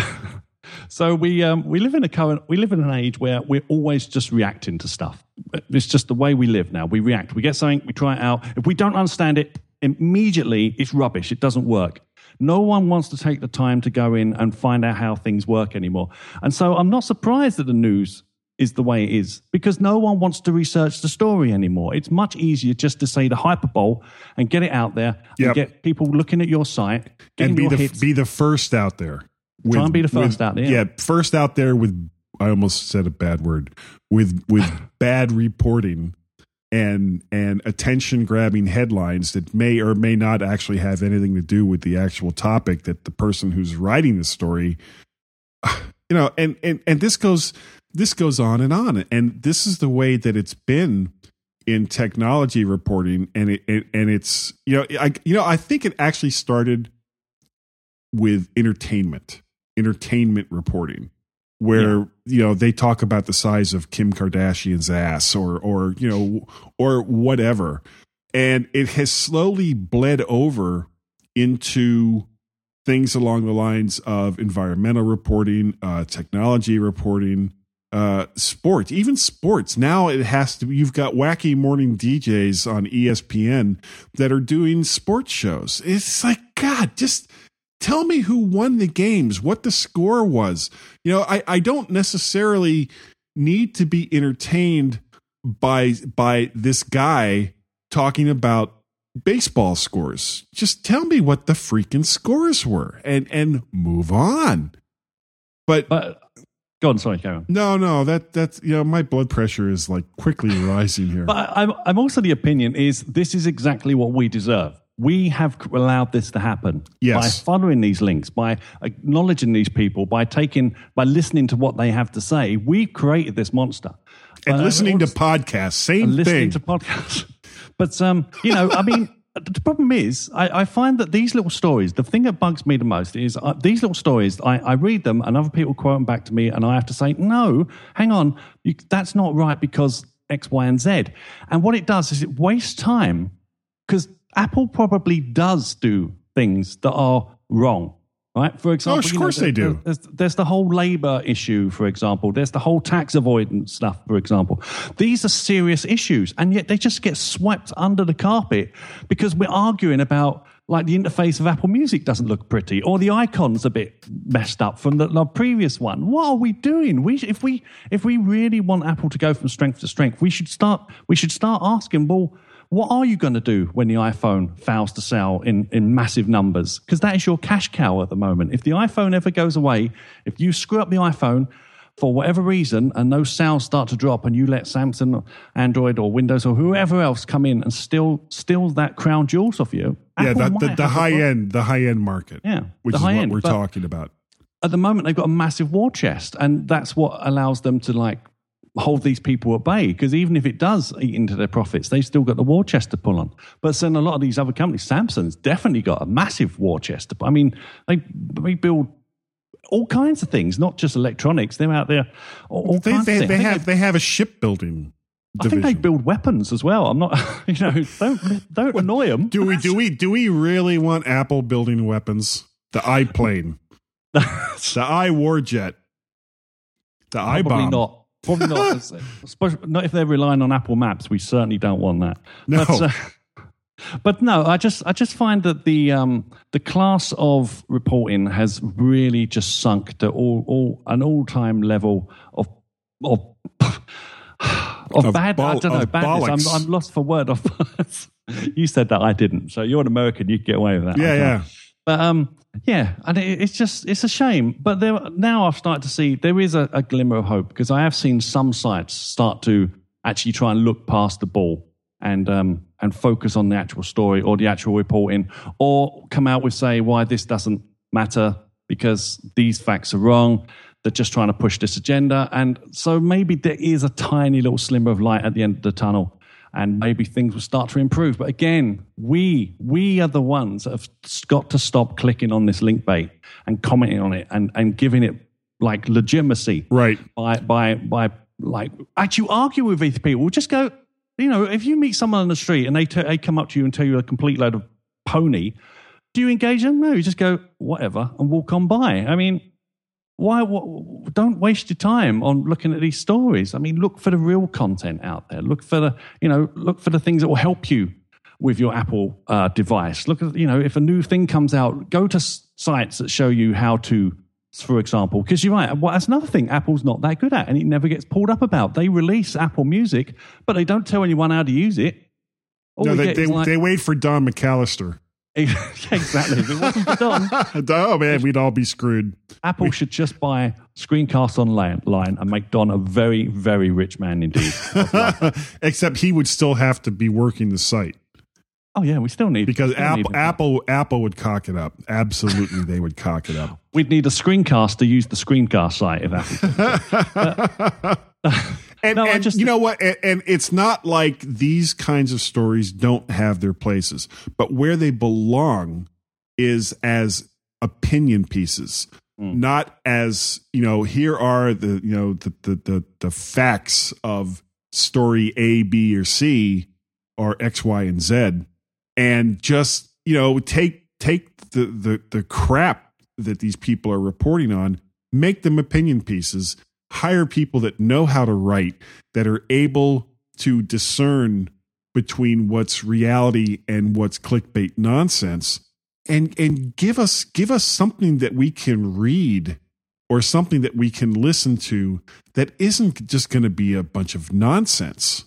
so we um, we live in a current we live in an age where we're always just reacting to stuff. It's just the way we live now. We react. We get something we try it out. If we don't understand it immediately it's rubbish. It doesn't work. No one wants to take the time to go in and find out how things work anymore. And so i'm not surprised that the news is the way it is because no one wants to research the story anymore. It's much easier just to say the hyperbole and get it out there Yep. and get people looking at your site, and be the hits. be the first out there. Try and be the first out there, yeah. Yeah, first out there with I almost said a bad word with with bad reporting and and attention grabbing headlines that may or may not actually have anything to do with the actual topic that the person who's writing the story you know and and and this goes this goes on and on. And this is the way that it's been in technology reporting. And it, it and it's you know I you know I think it actually started with entertainment entertainment reporting where you know they talk about the size of Kim Kardashian's ass or or you know or whatever. And it has slowly bled over into things along the lines of environmental reporting uh, technology reporting uh, sports, even sports. Now it has to. You've got wacky morning DJs on ESPN that are doing sports shows. It's like God, just tell me who won the games, what the score was. You know, I I don't necessarily need to be entertained by by this guy talking about baseball scores. Just tell me what the freaking scores were and and move on. But but go on, sorry, on. no, no, that that's you know my blood pressure is like quickly rising here. But I'm, I'm also the opinion is this is exactly what we deserve. We have allowed this to happen Yes. by following these links, by acknowledging these people, by taking, by listening to what they have to say. We've created this monster. and Uh, listening to podcasts, same and listening thing. to podcasts. But um, you know, I mean, the problem is, I, I find that these little stories. The thing that bugs me the most is uh, these little stories. I, I read them, and other people quote them back to me, and I have to say, no, hang on, you, that's not right because X, Y, and Z. And what it does is it wastes time because Apple probably does do things that are wrong. Right, for example, oh, of you know, course they do. There's, there's the whole labor issue, for example. There's the whole tax avoidance stuff, for example. These are serious issues, and yet they just get swept under the carpet because we're arguing about like the interface of Apple Music doesn't look pretty, or the icon's a bit messed up from the, the previous one. What are we doing? We if we if we really want Apple to go from strength to strength, we should start we should start asking. Well, what are you going to do when the iPhone fails to sell in, in massive numbers? Because that is your cash cow at the moment. If the iPhone ever goes away, if you screw up the iPhone for whatever reason and those sales start to drop and you let Samsung, or Android, or Windows, or whoever else come in and steal steal that crown jewels off you, yeah, the, the, high end, the high end market. Yeah, which is what end, we're but- talking about. at the moment they've got a massive war chest and that's what allows them to like hold these people at bay because even if it does eat into their profits they've still got the war chest to pull on but then a lot of these other companies samsung's definitely got a massive war chest i mean they, they build all kinds of things not just electronics they're out there all, all They, kinds they, of things. they have they have a shipbuilding I think they build weapons as well. I'm not, you know, don't don't annoy them. do we do we do we really want Apple building weapons? The iPlane, the iWarjet, the Probably iBomb. not. Probably not. Especially not if they're relying on Apple Maps. We certainly don't want that. No. But, uh, but no, I just I just find that the um, the class of reporting has really just sunk to all, all an all time level of of of, Of bad. I don't know. Badness. I'm, I'm lost for word. Of you said that I didn't. So you're an American. You can get away with that. Yeah, yeah. But um, yeah, and it, it's just it's a shame. But there now I've started to see there is a, a glimmer of hope because I have seen some sites start to actually try and look past the ball and um and focus on the actual story or the actual reporting, or come out with say why this doesn't matter because these facts are wrong. They're just trying to push this agenda, and so maybe there is a tiny little slimmer of light at the end of the tunnel and maybe things will start to improve. But again, we we are the ones that have got to stop clicking on this link bait and commenting on it and, and giving it like legitimacy. Right. By by by like actually argue with these people. Just go, you know, if you meet someone on the street and they t- they come up to you and tell you a complete load of pony, do you engage them? No, you just go whatever and walk on by. I mean, why wh- don't waste your time on looking at these stories. I mean look for the real content out there. Look for the you know look for the things that will help you with your apple uh, device. Look at you know if a new thing comes out go to sites that show you how to for example because you're right well, that's another thing apple's not that good at and it never gets pulled up about. They release apple music but they don't tell anyone how to use it. All No, they they, like- they wait for Don McAllister. exactly if it wasn't oh man, we'd all be screwed. Apple should just buy Screencast Online and make Don a very, very rich man indeed. Except he would still have to be working the site oh yeah, we still need because still Apple need- Apple Apple would cock it up. Absolutely, they would cock it up. We'd need a screencast to use the screencast site if Apple. And, No, and just- you know what? And, and it's not like these kinds of stories don't have their places, but where they belong is as opinion pieces, Hmm. not as you know. Here are the you know the the the, the facts of story A, B, or C, or X, Y, and Z, and just you know take take the the the crap that these people are reporting on, make them opinion pieces, hire people that know how to write, that are able to discern between what's reality and what's clickbait nonsense and and give us give us something that we can read or something that we can listen to that isn't just going to be a bunch of nonsense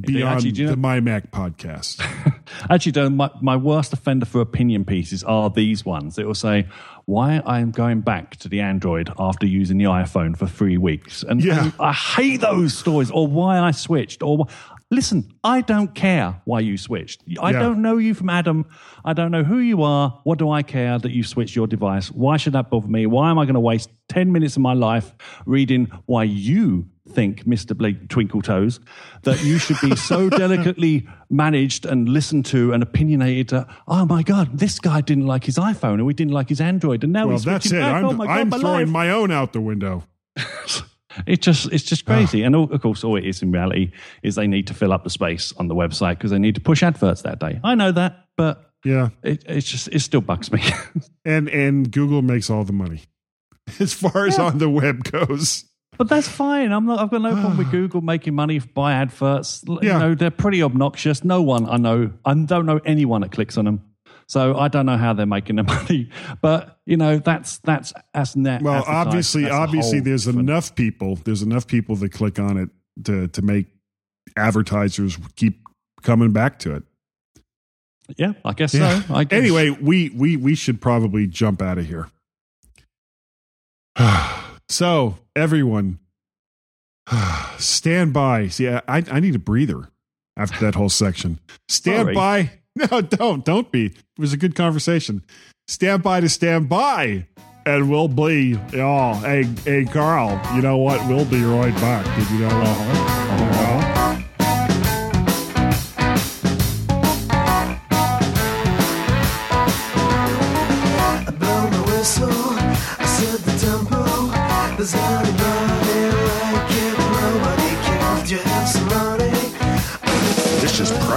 beyond actually, you know- the my mac podcast Actually, my, my worst offender for opinion pieces are these ones. It will say why I am going back to the Android after using the iPhone for three weeks, and, Yeah. and I hate those stories. Or why I switched. Or listen, I don't care why you switched. I Yeah. don't know you from Adam. I don't know who you are. What do I care that you switched your device? Why should that bother me? Why am I going to waste ten minutes of my life reading why you think, Mr. Blake Twinkle Toes, that you should be so delicately managed and listened to and opinionated that, oh my God, this guy didn't like his iPhone or he didn't like his Android. And now well he's that's it back. i'm, oh my God, I'm my throwing life. my own out the window It just it's just ah. crazy, and all, of course, all it is in reality is they need to fill up the space on the website because they need to push adverts that day. I know that, but Yeah. It, it's just it still bugs me. And and Google makes all the money as far as Yeah. on the web goes. But that's fine. I'm not. I've got no problem with Google making money by adverts. Yeah. You know, they're pretty obnoxious. No one I know. I don't know anyone that clicks on them. So I don't know how they're making their money. But you know, that's that's as net. Well, obviously, That's a obviously, whole there's different- enough people. There's enough people that click on it to to make advertisers keep coming back to it. Yeah, I guess Yeah. so. I guess. Anyway, we we we should probably jump out of here. so everyone, stand by. See, I I need a breather after that whole section. Stand by. No, don't don't be. It was a good conversation. Stand by to stand by. And we'll be, oh, hey, hey, Carl, you know what? We'll be right back. Did you know that? Does anybody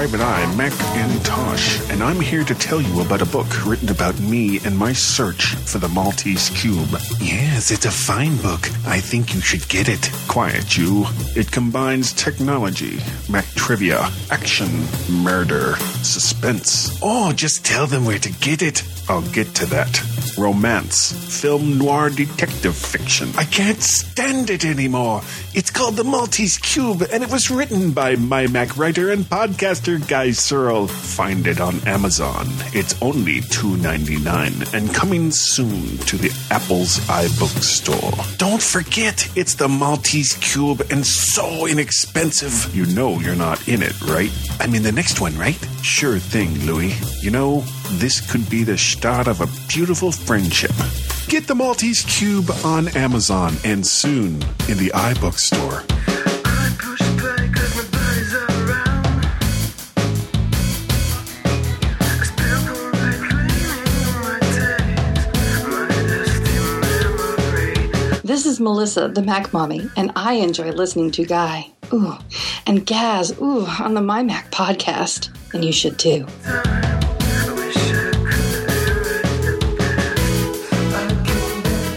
Private Eye Macintosh, and I'm here to tell you about a book written about me and my search for the Maltese Cube. Yes, it's a fine book. I think you should get it. Quiet, you. It combines technology, Mac trivia, action, murder, suspense. Oh, just tell them where to get it. I'll get to that. Romance, film noir detective fiction. I can't stand it anymore. It's called The Maltese Cube, and it was written by my Mac writer and podcaster Guy Serle. Find it on Amazon. It's only $2.99 and coming soon to the Apple's iBook store. Don't forget, it's the Maltese Cube and so inexpensive. You know you're not in it, right? I mean, the next one, right? Sure thing, Louis. You know, this could be the start of a beautiful friendship. Get the Maltese Cube on Amazon and soon in the iBook is Melissa, the Mac Mommy, and I enjoy listening to Guy. Ooh, and Gaz, ooh, on the My Mac podcast. And you should too.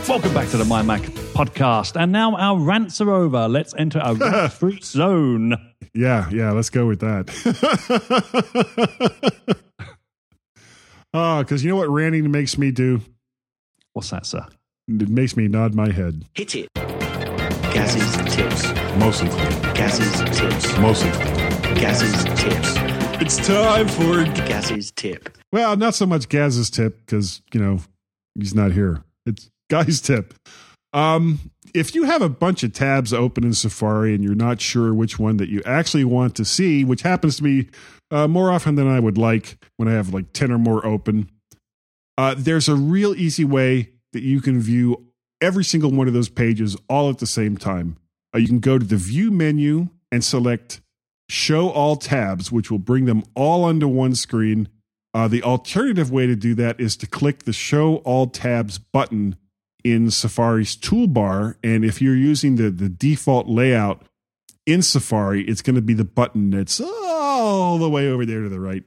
Welcome back to the My Mac podcast. And now our rants are over. Let's enter a rant free zone. Yeah, yeah, let's go with that. Ah, oh, because you know what ranting makes me do? What's that, sir? It makes me nod my head. Hit it. Gaz's tips. Mostly. Gaz's tips. Mostly. Gaz's tips. It's time for Gaz's tip. Well, not so much Gaz's tip because you know he's not here. It's Guy's tip. Um, if you have a bunch of tabs open in Safari and you're not sure which one that you actually want to see, which happens to be uh, more often than I would like when I have like ten or more open, uh, there's a real easy way that you can view every single one of those pages all at the same time. Uh, you can go to the View menu and select Show All Tabs, which will bring them all onto one screen. Uh, the alternative way to do that is to click the Show All Tabs button in Safari's toolbar. And if you're using the, the default layout in Safari, it's going to be the button that's all the way over there to the right.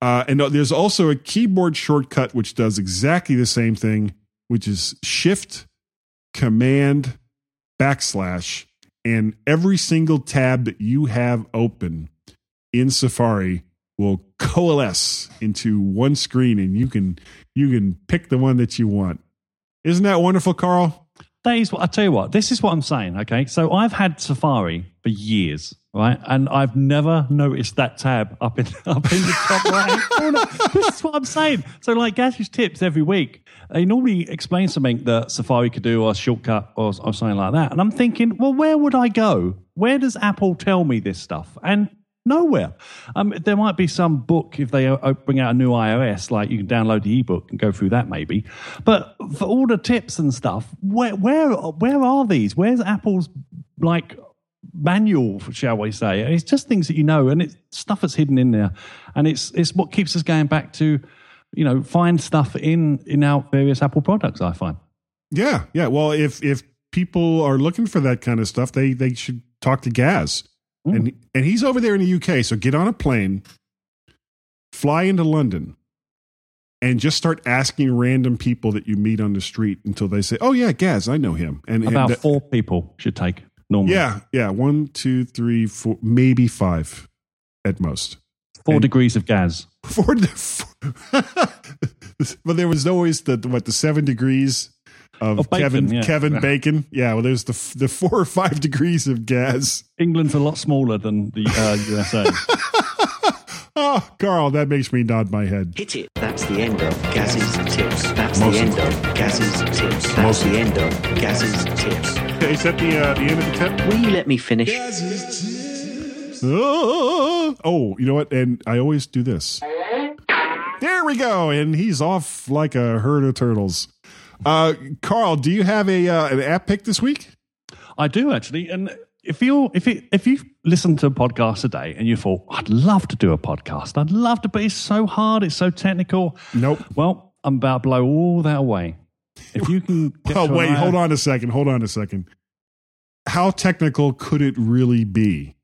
Uh, and there's also a keyboard shortcut which does exactly the same thing, which is Shift, Command, backslash, and every single tab that you have open in Safari will coalesce into one screen, and you can you can pick the one that you want. Isn't that wonderful, Carl? That is what I tell you what. This is what I'm saying. Okay, so I've had Safari for years, right, and I've never noticed that tab up in up in the top right corner. This is what I'm saying. So, like Gaz's tips every week, he normally explains something that Safari could do, or shortcut, or, or something like that. And I'm thinking, well, where would I go? Where does Apple tell me this stuff? And nowhere. Um, there might be some book if they bring out a new iOS, like you can download the ebook and go through that maybe. But for all the tips and stuff, where where where are these? Where's Apple's like manual, shall we say? It's just things that you know, and it's stuff that's hidden in there, and it's it's what keeps us going back to, you know, find stuff in in our various Apple products. I find. Yeah, yeah. Well, if if people are looking for that kind of stuff, they they should talk to Gaz, hmm. and and he's over there in the UK. So get on a plane, fly into London, and just start asking random people that you meet on the street until they say, "Oh yeah, Gaz, I know him." And and About that- four people should take normally. yeah, yeah, one, two, three, four, maybe five at most. Four degrees of Gaz. Four, but there was always the what the seven degrees of Of bacon, Kevin yeah. Kevin Bacon. Yeah, well, there's the the four or five degrees of Gaz. England's a lot smaller than the uh, USA. Oh, Carl, that makes me nod my head. Hit it. That's the end of Gaz's tips. That's Most the end of Gaz's tips. That's Most of the end of Gaz's tips. Is that the uh, the end of the tip? Will you let me finish? Oh, oh, you know what? And I always do this. There we go, and he's off like a herd of turtles. Uh, Carl, do you have a uh, an app pick this week? I do actually, and if you if it, if you listen to a podcast today and you thought I'd love to do a podcast, I'd love to, but it's so hard, it's so technical. Nope. Well, I'm about to blow all that away. If you can, Oh, wait, hold on a second. Hold on a second. How technical could it really be?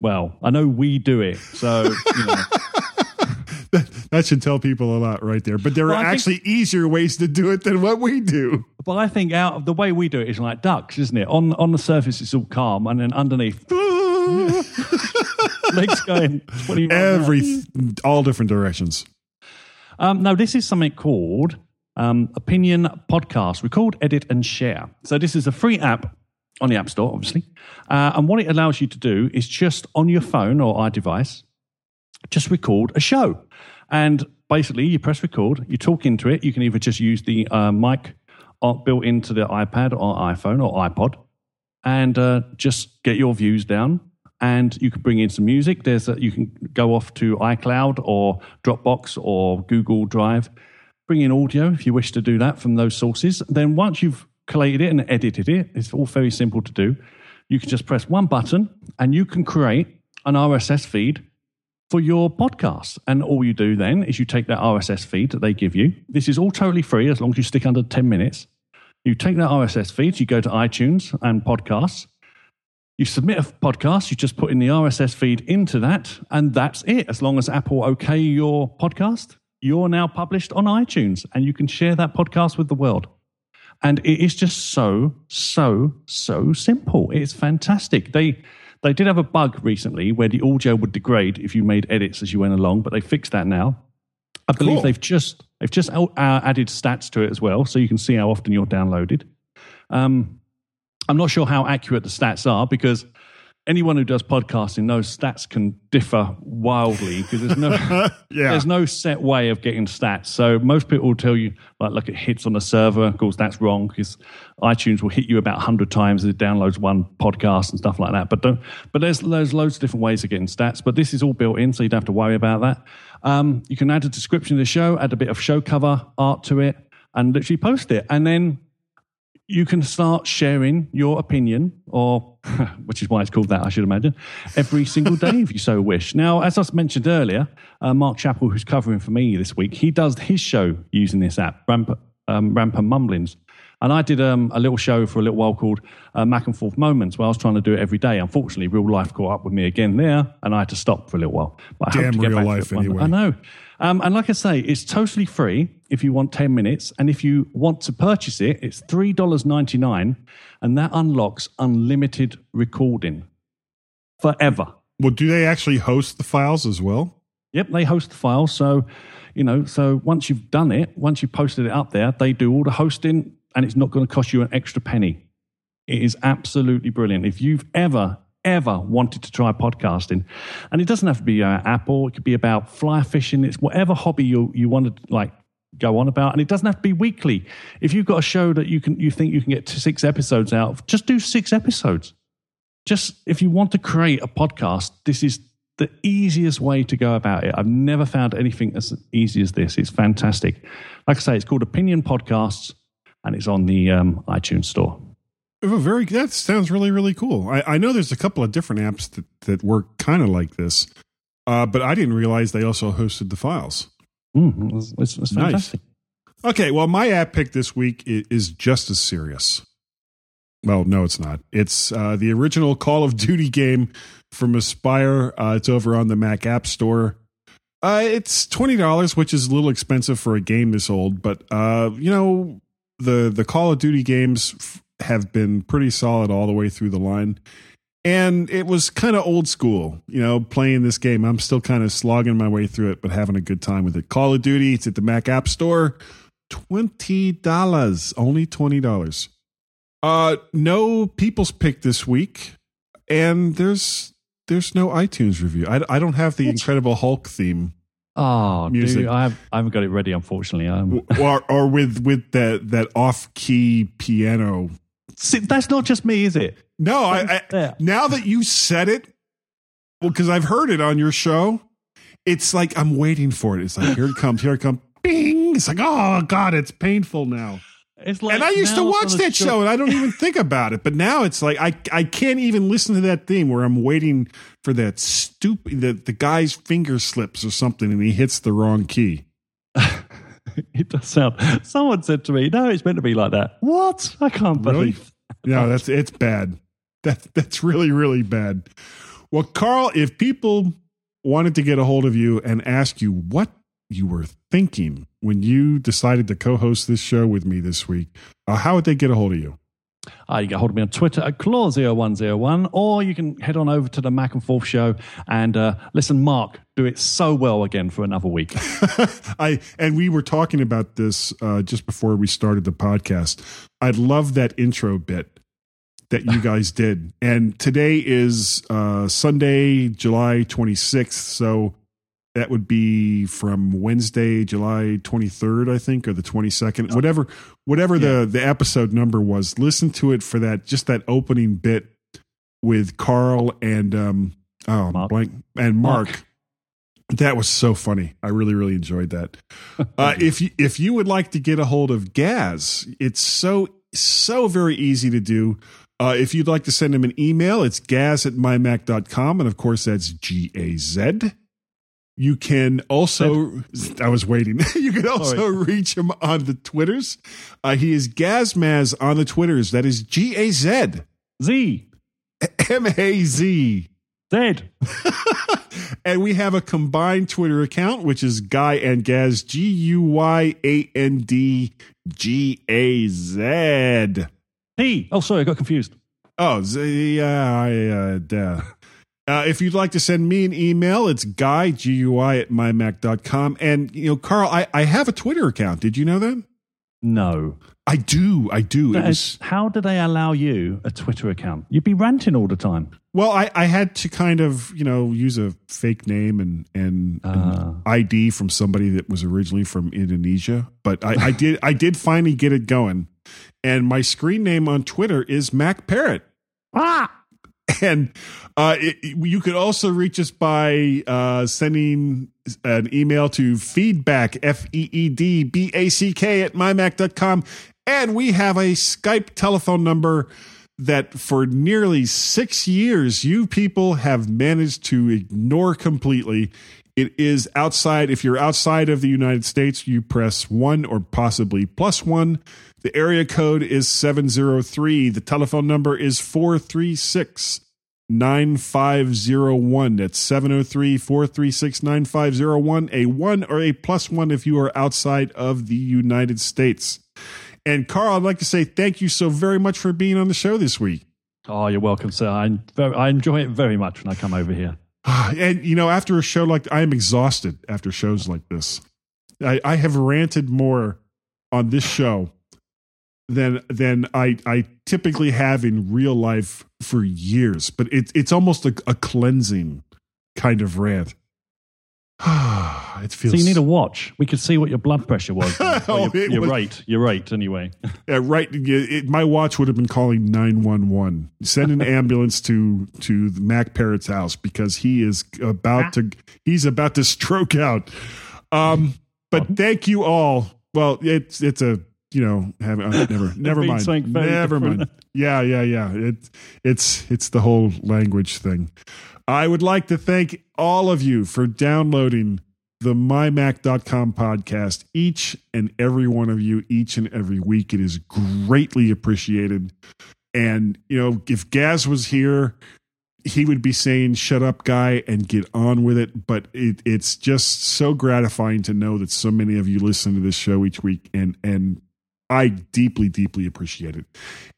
Well, I know we do it, so you know. That should tell people a lot right there. But there Well, are I think- actually easier ways to do it than what we do. But I think out of the way we do it is like ducks, isn't it? On on the surface, it's all calm, and then underneath, legs going twenty. miles an hour. Every all different directions. Um, no, this is something called um, Opinion Podcast. Record, edit, and share. So this is a free app on the App Store, obviously. Uh, and what it allows you to do is just on your phone or iDevice, just record a show. And basically, you press record, you talk into it. You can either just use the uh, mic built into the iPad or iPhone or iPod and uh, just get your views down. And you can bring in some music. There's a, you can go off to iCloud or Dropbox or Google Drive, bring in audio if you wish to do that from those sources. Then once you've collated it and edited it, it's all very simple to do. You can just press one button and you can create an RSS feed for your podcast. And all you do then is you take that RSS feed that they give you. This is all totally free as long as you stick under 10 minutes. You take that RSS feed, you go to iTunes and podcasts. You submit a podcast, you just put in the RSS feed into that, and that's it. As long as Apple okay your podcast, you're now published on iTunes and you can share that podcast with the world. And it is just so, so, so simple. It's fantastic. They they did have a bug recently where the audio would degrade if you made edits as you went along, but they fixed that now. I believe Cool. they've just they've just uh, added stats to it as well, so you can see how often you're downloaded. Um, I'm not sure how accurate the stats are because anyone who does podcasting knows stats can differ wildly because there's no Yeah. there's no set way of getting stats. So most people will tell you like look at hits on the server. Of course, that's wrong because iTunes will hit you about hundred times as it downloads one podcast and stuff like that. But don't. But there's there's loads of different ways of getting stats. But this is all built in, so you don't have to worry about that. Um, you can add a description of the show, add a bit of show cover art to it, and literally post it, and then you can start sharing your opinion, or which is why it's called that, I should imagine, every single day if you so wish. Now, as I mentioned earlier, uh, Mark Chappell, who's covering for me this week, he does his show using this app, Ramp, um, Ramp and Mumblings. And I did um, a little show for a little while called uh, Mac and Forth Moments, where I was trying to do it every day. Unfortunately, real life caught up with me again there, and I had to stop for a little while. But I Damn to get real life it anyway. I know. Um, and like I say, it's totally free if you want 10 minutes. And if you want to purchase it, it's $3.99. And that unlocks unlimited recording forever. Well, do they actually host the files as well? Yep, they host the files. So, you know, so once you've done it, once you've posted it up there, they do all the hosting and it's not going to cost you an extra penny. It is absolutely brilliant. If you've ever, ever wanted to try podcasting, and it doesn't have to be uh, Apple, it could be about fly fishing, it's whatever hobby you, you want to like go on about, and it doesn't have to be weekly. If you've got a show that you can, you think you can get six episodes out of, just do six episodes just if you want to create a podcast, this is the easiest way to go about it. I've never found anything as easy as this. It's fantastic. Like I say, it's called Opinion Podcasts, and it's on the um, iTunes Store. Oh, very. That sounds really, really cool. I, I know there's a couple of different apps that, that work kind of like this, uh, but I didn't realize they also hosted the files. Mm, it's, it's, it's Nice. Okay, well, my app pick this week i- is just as serious. Well, no, it's not. It's uh, the original Call of Duty game from Aspyr. Uh, it's over on the Mac App Store. Uh, it's twenty dollars, which is a little expensive for a game this old, but uh, you know the the Call of Duty games have been pretty solid all the way through the line, and it was kind of old school. You know, playing this game, I'm still kind of slogging my way through it, but having a good time with it. Call of Duty, it's at the Mac App Store, twenty dollars, only twenty dollars. Uh, no People's Pick this week, and there's there's no iTunes review. I, I don't have the Incredible Hulk theme. Oh, Music. dude, I, have, I haven't got it ready, unfortunately. Or or with with that that off key piano. See, that's not just me, is it? No, I, I now that you said it, well, because I've heard it on your show, it's like I'm waiting for it. It's like here it comes, here it comes, bing. It's like oh god, it's painful now. It's like and I used to watch that show, and I don't even think about it. But now it's like I I can't even listen to that theme where I'm waiting for that stupid the the guy's finger slips or something, and he hits the wrong key. It does sound. Someone said to me, "No, it's meant to be like that." What? I can't Really? believe. No, that's it's bad. That that's really really bad. Well, Carl, if people wanted to get a hold of you and ask you what you were thinking when you decided to co-host this show with me this week, uh, how would they get a hold of you? Uh, you can get hold of me on Twitter at Claw0101, or you can head on over to the Mac and Forth show and uh, listen, Mark, do it so well again for another week. I and we were talking about this uh, just before we started the podcast. I love that intro bit that you guys did, and today is uh, Sunday, July twenty sixth. So that would be from Wednesday, July twenty third, I think, or the twenty second, whatever, whatever the the episode number was. Listen to it for that, just that opening bit with Carl and um oh Mark. blank and Mark. Mark. That was so funny. I really, really enjoyed that. Uh, if you, if you would like to get a hold of Gaz, it's so so very easy to do. Uh, if you'd like to send him an email, it's gaz at mymac.com. And of course, that's G A Z. You can also, I was waiting. you can also reach him on the Twitters. Uh, he is Gazmaz on the Twitters. That is G A Z Z, M A Z. Z. And we have a combined Twitter account, which is Guy and Gaz, G U Y A N D G A Z. He. Oh, sorry, I got confused. Oh, Z- yeah, I, uh, duh. Uh, if you'd like to send me an email, it's guy, G U I, at mymac.com. And, you know, Carl, I, I have a Twitter account. Did you know that? No. I do. I do. It was, is- how do they allow you a Twitter account? You'd be ranting all the time. well, I, I had to kind of, you know, use a fake name and, and, and ID from somebody that was originally from Indonesia. But I, I did, I did finally get it going. And my screen name on Twitter is Mac Parrot. Ah! And uh, it, you could also reach us by uh, sending an email to feedback, F E E D B A C K, at mymac.com. And we have a Skype telephone number that for nearly six years, you people have managed to ignore completely. It is outside. If you're outside of the United States, you press one or possibly plus one. The area code is 703. The telephone number is 436 9501. That's 703 436 9501. A one or a plus one if you are outside of the United States. And Carl, I'd like to say thank you so very much for being on the show this week. Oh, you're welcome, sir. I, I enjoy it very much when I come over here. And you know, after a show like I am exhausted after shows like this. I, I have ranted more on this show than than I I typically have in real life for years. But it's it's almost a, a cleansing kind of rant. it feels So you need a watch. We could see what your blood pressure was. Oh, your, you're was- rate. Your rate, anyway. Yeah, right. It, my watch would have been calling nine one one. Send an ambulance to to the Mac Parrot's house because he is about to he's about to stroke out. Um, but thank you all. Well, it's it's a you know have, uh, never never mind never different. mind. Yeah, yeah, yeah. It it's it's the whole language thing. I would like to thank all of you for downloading the mymac.com podcast each and every one of you each and every week it is greatly appreciated and you know if gaz was here he would be saying "shut up, guy" and get on with it. But it, it's just so gratifying to know that so many of you listen to this show each week, and and I deeply, deeply appreciate it.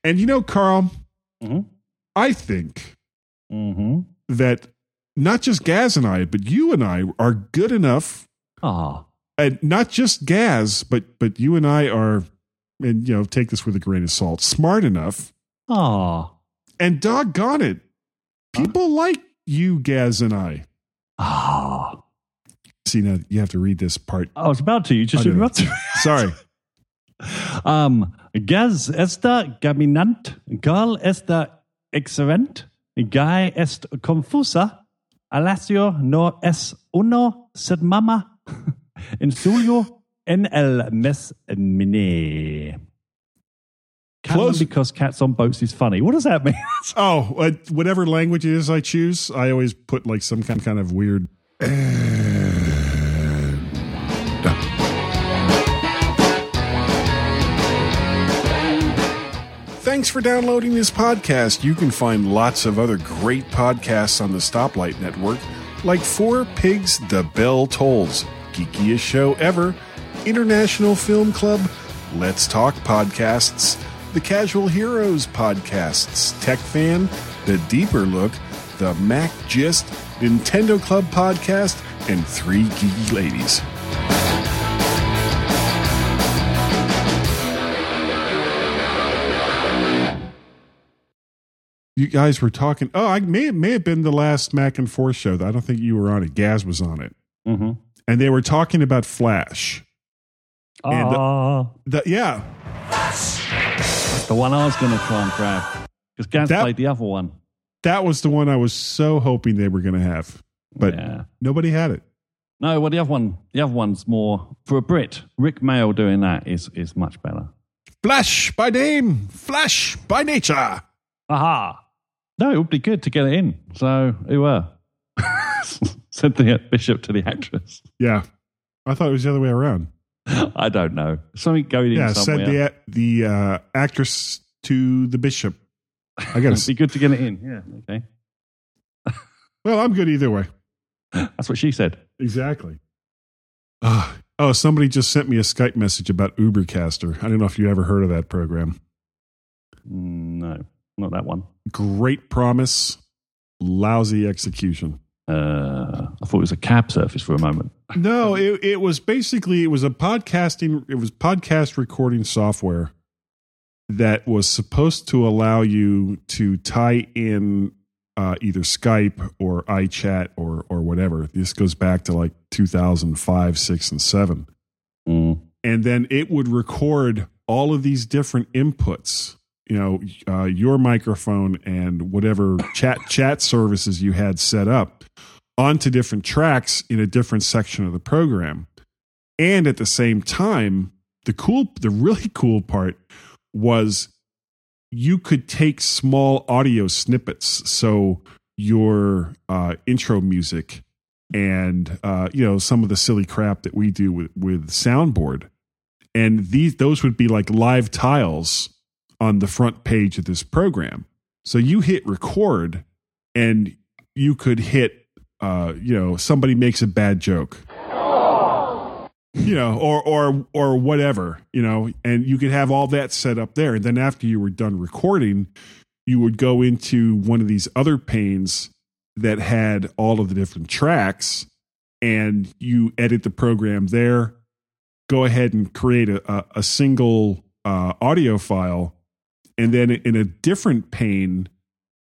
And you know, Carl, I think that not just Gaz and I, but you and I are good enough. Ah. And not just Gaz, but but you and I are, and you know, take this with a grain of salt, smart enough. Ah. And doggone it, people like you, Gaz and I. Ah. See now, you have to read this part. I was about to. You just know. interrupted me. Sorry. Um, Gaz esta caminant, Carl esta excelent, Guy est confusa, Alacio no es uno sed mama, en suyo en el mes mine. Close. because cats on boats is funny. What does that mean? Oh, uh, whatever language it is I choose, I always put like some kind kind of weird. Thanks for downloading this podcast. You can find lots of other great podcasts on the Stoplight Network, like Four Pigs The Bell Tolls, Geekiest Show Ever, International Film Club, Let's Talk Podcasts, The Casual Heroes Podcasts, Tech Fan, The Deeper Look, The Mac Gist, Nintendo Club Podcast, and Three Geeky Ladies. You guys were talking. Oh, I may may have been the last Mac and Forth show. I don't think you were on it. Gaz was on it, mm-hmm. and they were talking about Flash. And the- Ah, The, yeah, that's the one I was going to try and grab. Because Gaz That- played the other one. that was the one I was so hoping they were going to have, but Yeah. nobody had it. No, well, the other one, the other one's more for a Brit. Rik Mayall doing that is is much better. Flash by name, Flash by nature. Aha! No, it would be good to get it in. So, who were? Said the bishop to the actress. Yeah, I thought it was the other way around. I don't know. Something going in Yeah, somewhere. said the the uh, actress to the bishop. I got It'd be good to get it in. Yeah. Okay. well, I'm good either way. That's what she said. Exactly. Ah, oh, somebody just sent me a Skype message about Ubercaster. I don't know if you ever heard of that program. Mm, No, not that one. Great promise, lousy execution. Uh, I thought it was a cab service for a moment. No, it, it was basically it was a podcasting it was podcast recording software that was supposed to allow you to tie in uh, either Skype or iChat or or whatever. This goes back to like 2005, 6 and 7. Mm. And then it would record all of these different inputs, you know, uh, your microphone and whatever chat chat services you had set up onto different tracks in a different section of the program. And at the same time, the cool the really cool part was you could take small audio snippets so your uh, intro music and uh, you know some of the silly crap that we do with with soundboard and these those would be like live tiles on the front page of this program. So you hit record and you could hit uh, you know somebody makes a bad joke. You know or or or whatever you know and you could have all that set up there. And then after you were done recording you would go into one of these other panes that had all of the different tracks and you edit the program there. Go ahead and create a, a, a single uh, audio file and then in a different pane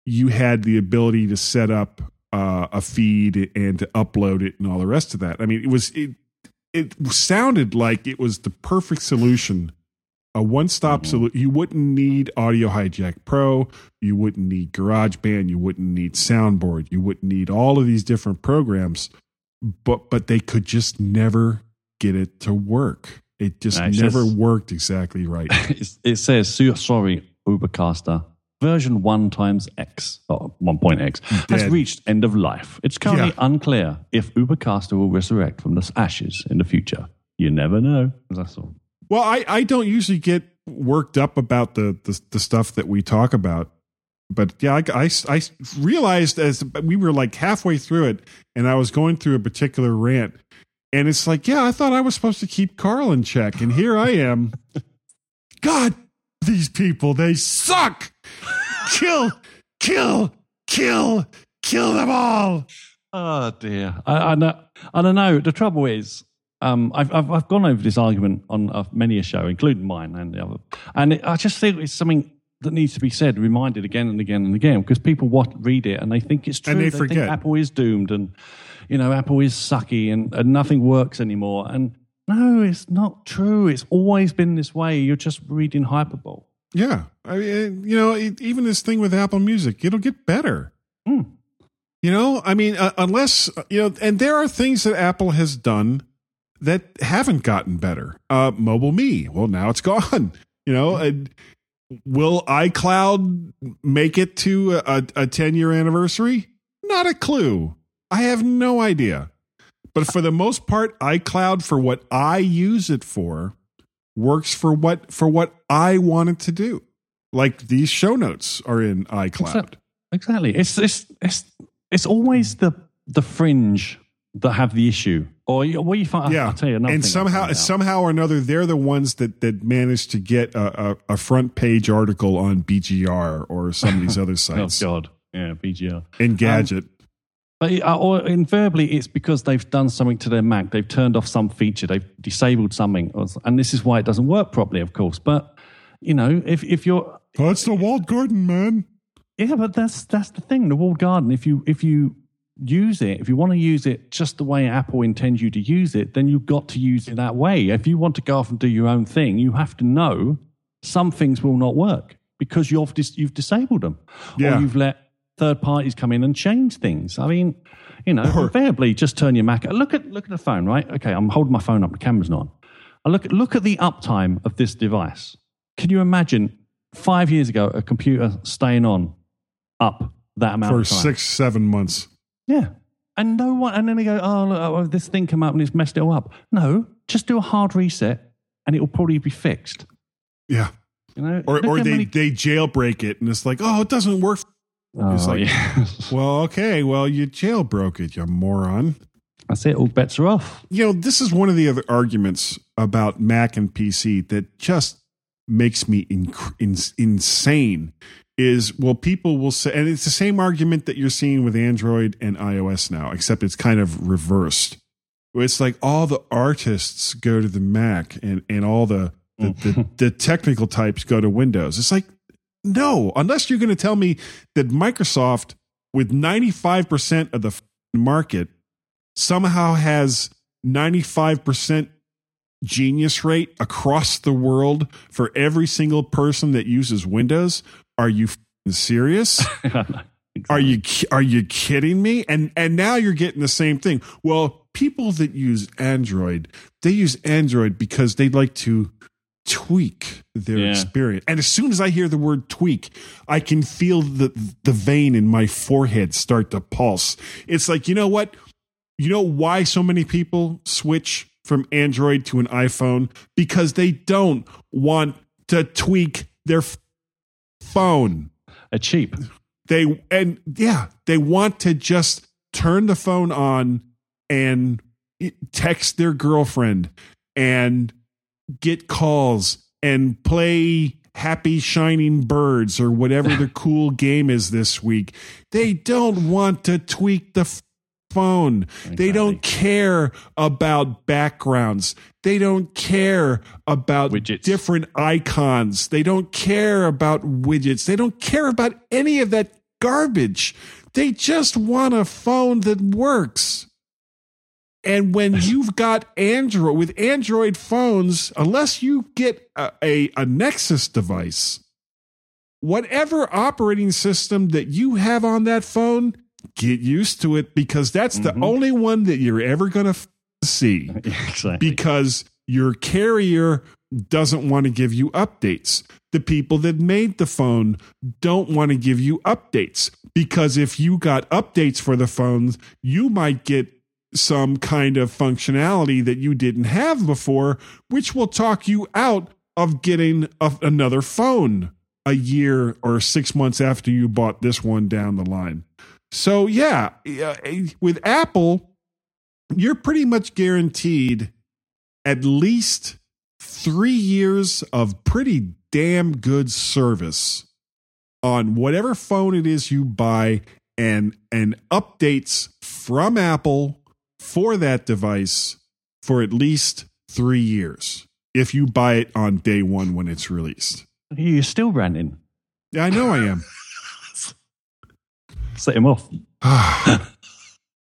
you had the ability to set up uh, a feed and to upload it and all the rest of that. I mean it was it, it sounded like it was the perfect solution. A one-stop solution you wouldn't need audio hijack pro. You wouldn't need garageband. You wouldn't need soundboard. You wouldn't need all of these different programs but but they could just never get it to work. It just No, it never says- worked exactly right. It says, "So- sorry, Ubercaster. Version 1 times X, or 1.x, has reached end of life. It's currently Yeah. unclear if Ubercaster will resurrect from the ashes in the future. You never know. That's all. Well, I, I don't usually get worked up about the, the the stuff that we talk about, but yeah, I, I, I realized as we were like halfway through it, and I was going through a particular rant, and it's like, yeah, I thought I was supposed to keep Carl in check, and here I am. God, these people, they suck. kill, kill, kill, kill them all. Oh dear. I, I know. I don't know. The trouble is, um, I've, I've I've gone over this argument on uh, many a show, including mine and the other, and it, I just think it's something that needs to be said, reminded again and again and again, because people what read it and they think it's true. And they think forget. Apple is doomed, and you know Apple is sucky, and, and nothing works anymore. And no, it's not true. It's always been this way. You're just reading hyperbole. Yeah, I mean, you know, e- even this thing with Apple Music, it'll get better. You know, I mean, uh, unless you know, and there are things that Apple has done that haven't gotten better. Uh, Mobile Me, well, now it's gone. You know, and will iCloud make it to a, a 10 year anniversary? Not a clue. I have no idea. But for the most part, iCloud, for what I use it for, works for what for what I want it to do. Like these show notes are in iCloud. Exactly. It's it's it's it's always the the fringe that have the issue. Or you- what you find? yeah, I'll tell you another and somehow somehow or another, they're the ones that that managed to get a, a, a front page article on BGR or some of these other oh, sites. oh. God, yeah, BGR. Engadget. Um, but uh, or invariably, it's because they've done something to their Mac. They've turned off some feature. They've disabled something, and this is why it doesn't work properly, of course. But you know, if if you're oh, it's the walled garden, man. Yeah, but that's that's the thing. The walled garden. If you if you use it, if you want to use it just the way Apple intends you to use it, then you've got to use it that way. If you want to go off and do your own thing, you have to know some things will not work because you've dis- you've disabled them, Yeah. or you've let third parties come in and change things. I mean, you know, invariably just turn your Mac. Look at look at the phone, right? Okay, I'm holding my phone up. The camera's not. on. I look at look at the uptime of this device. Can you imagine five years ago a computer staying on up that amount For of time? six, seven months. Yeah. And no one, and then they go, oh, look, oh, oh this thing come up and it's messed it all up. No, just do a hard reset and it will probably be fixed. Yeah. You know, Or or they, many- they jailbreak it and it's like, oh, it doesn't work. It's Oh, like, yeah. well, okay, well, you jailbroke it, you moron. That's it. All bets are off. You know, this is one of the other arguments about Mac and PC that just makes me inc- in, insane. Is well, people will say, and it's the same argument that you're seeing with Android and iOS now, except it's kind of reversed. It's like all the artists go to the Mac, and and all the the, the, the technical types go to Windows. It's like no, unless you're going to tell me that Microsoft, with 95% of the market, somehow has 95% genius rate across the world for every single person that uses Windows. Are you serious? Are you are you kidding me? And and now you're getting the same thing. Well, people that use Android, they use Android because they like to tweak their Yeah. experience. And as soon as I hear the word tweak, I can feel the the vein in my forehead start to pulse. It's like, you know what? You know why so many people switch from Android to an iPhone? Because they don't want to tweak their f- phone. A cheap. They and yeah, they want to just turn the phone on and eh, text their girlfriend and get calls and play happy shining birds or whatever the cool game is this week. They don't want to tweak the phone. They don't care about backgrounds. They don't care about different icons. They don't care about widgets. They don't care about any of that garbage. They just want a phone that works. And when you've got Android with Android phones, unless you get a, a, a Nexus device, whatever operating system that you have on that phone, get used to it because that's the mm-hmm. only one that you're ever going to f- see. Exactly. Because your carrier doesn't want to give you updates. The people that made the phone don't want to give you updates because if you got updates for the phones, you might get some kind of functionality that you didn't have before, which will talk you out of getting a, another phone. a year or six months after you bought this one down the line. So, yeah, with Apple, you're pretty much guaranteed at least three years of pretty damn good service on whatever phone it is you buy and and updates from Apple for that device for at least three years if you buy it on day one when it's released. You're still ranting. Yeah, I know I am. Set him off.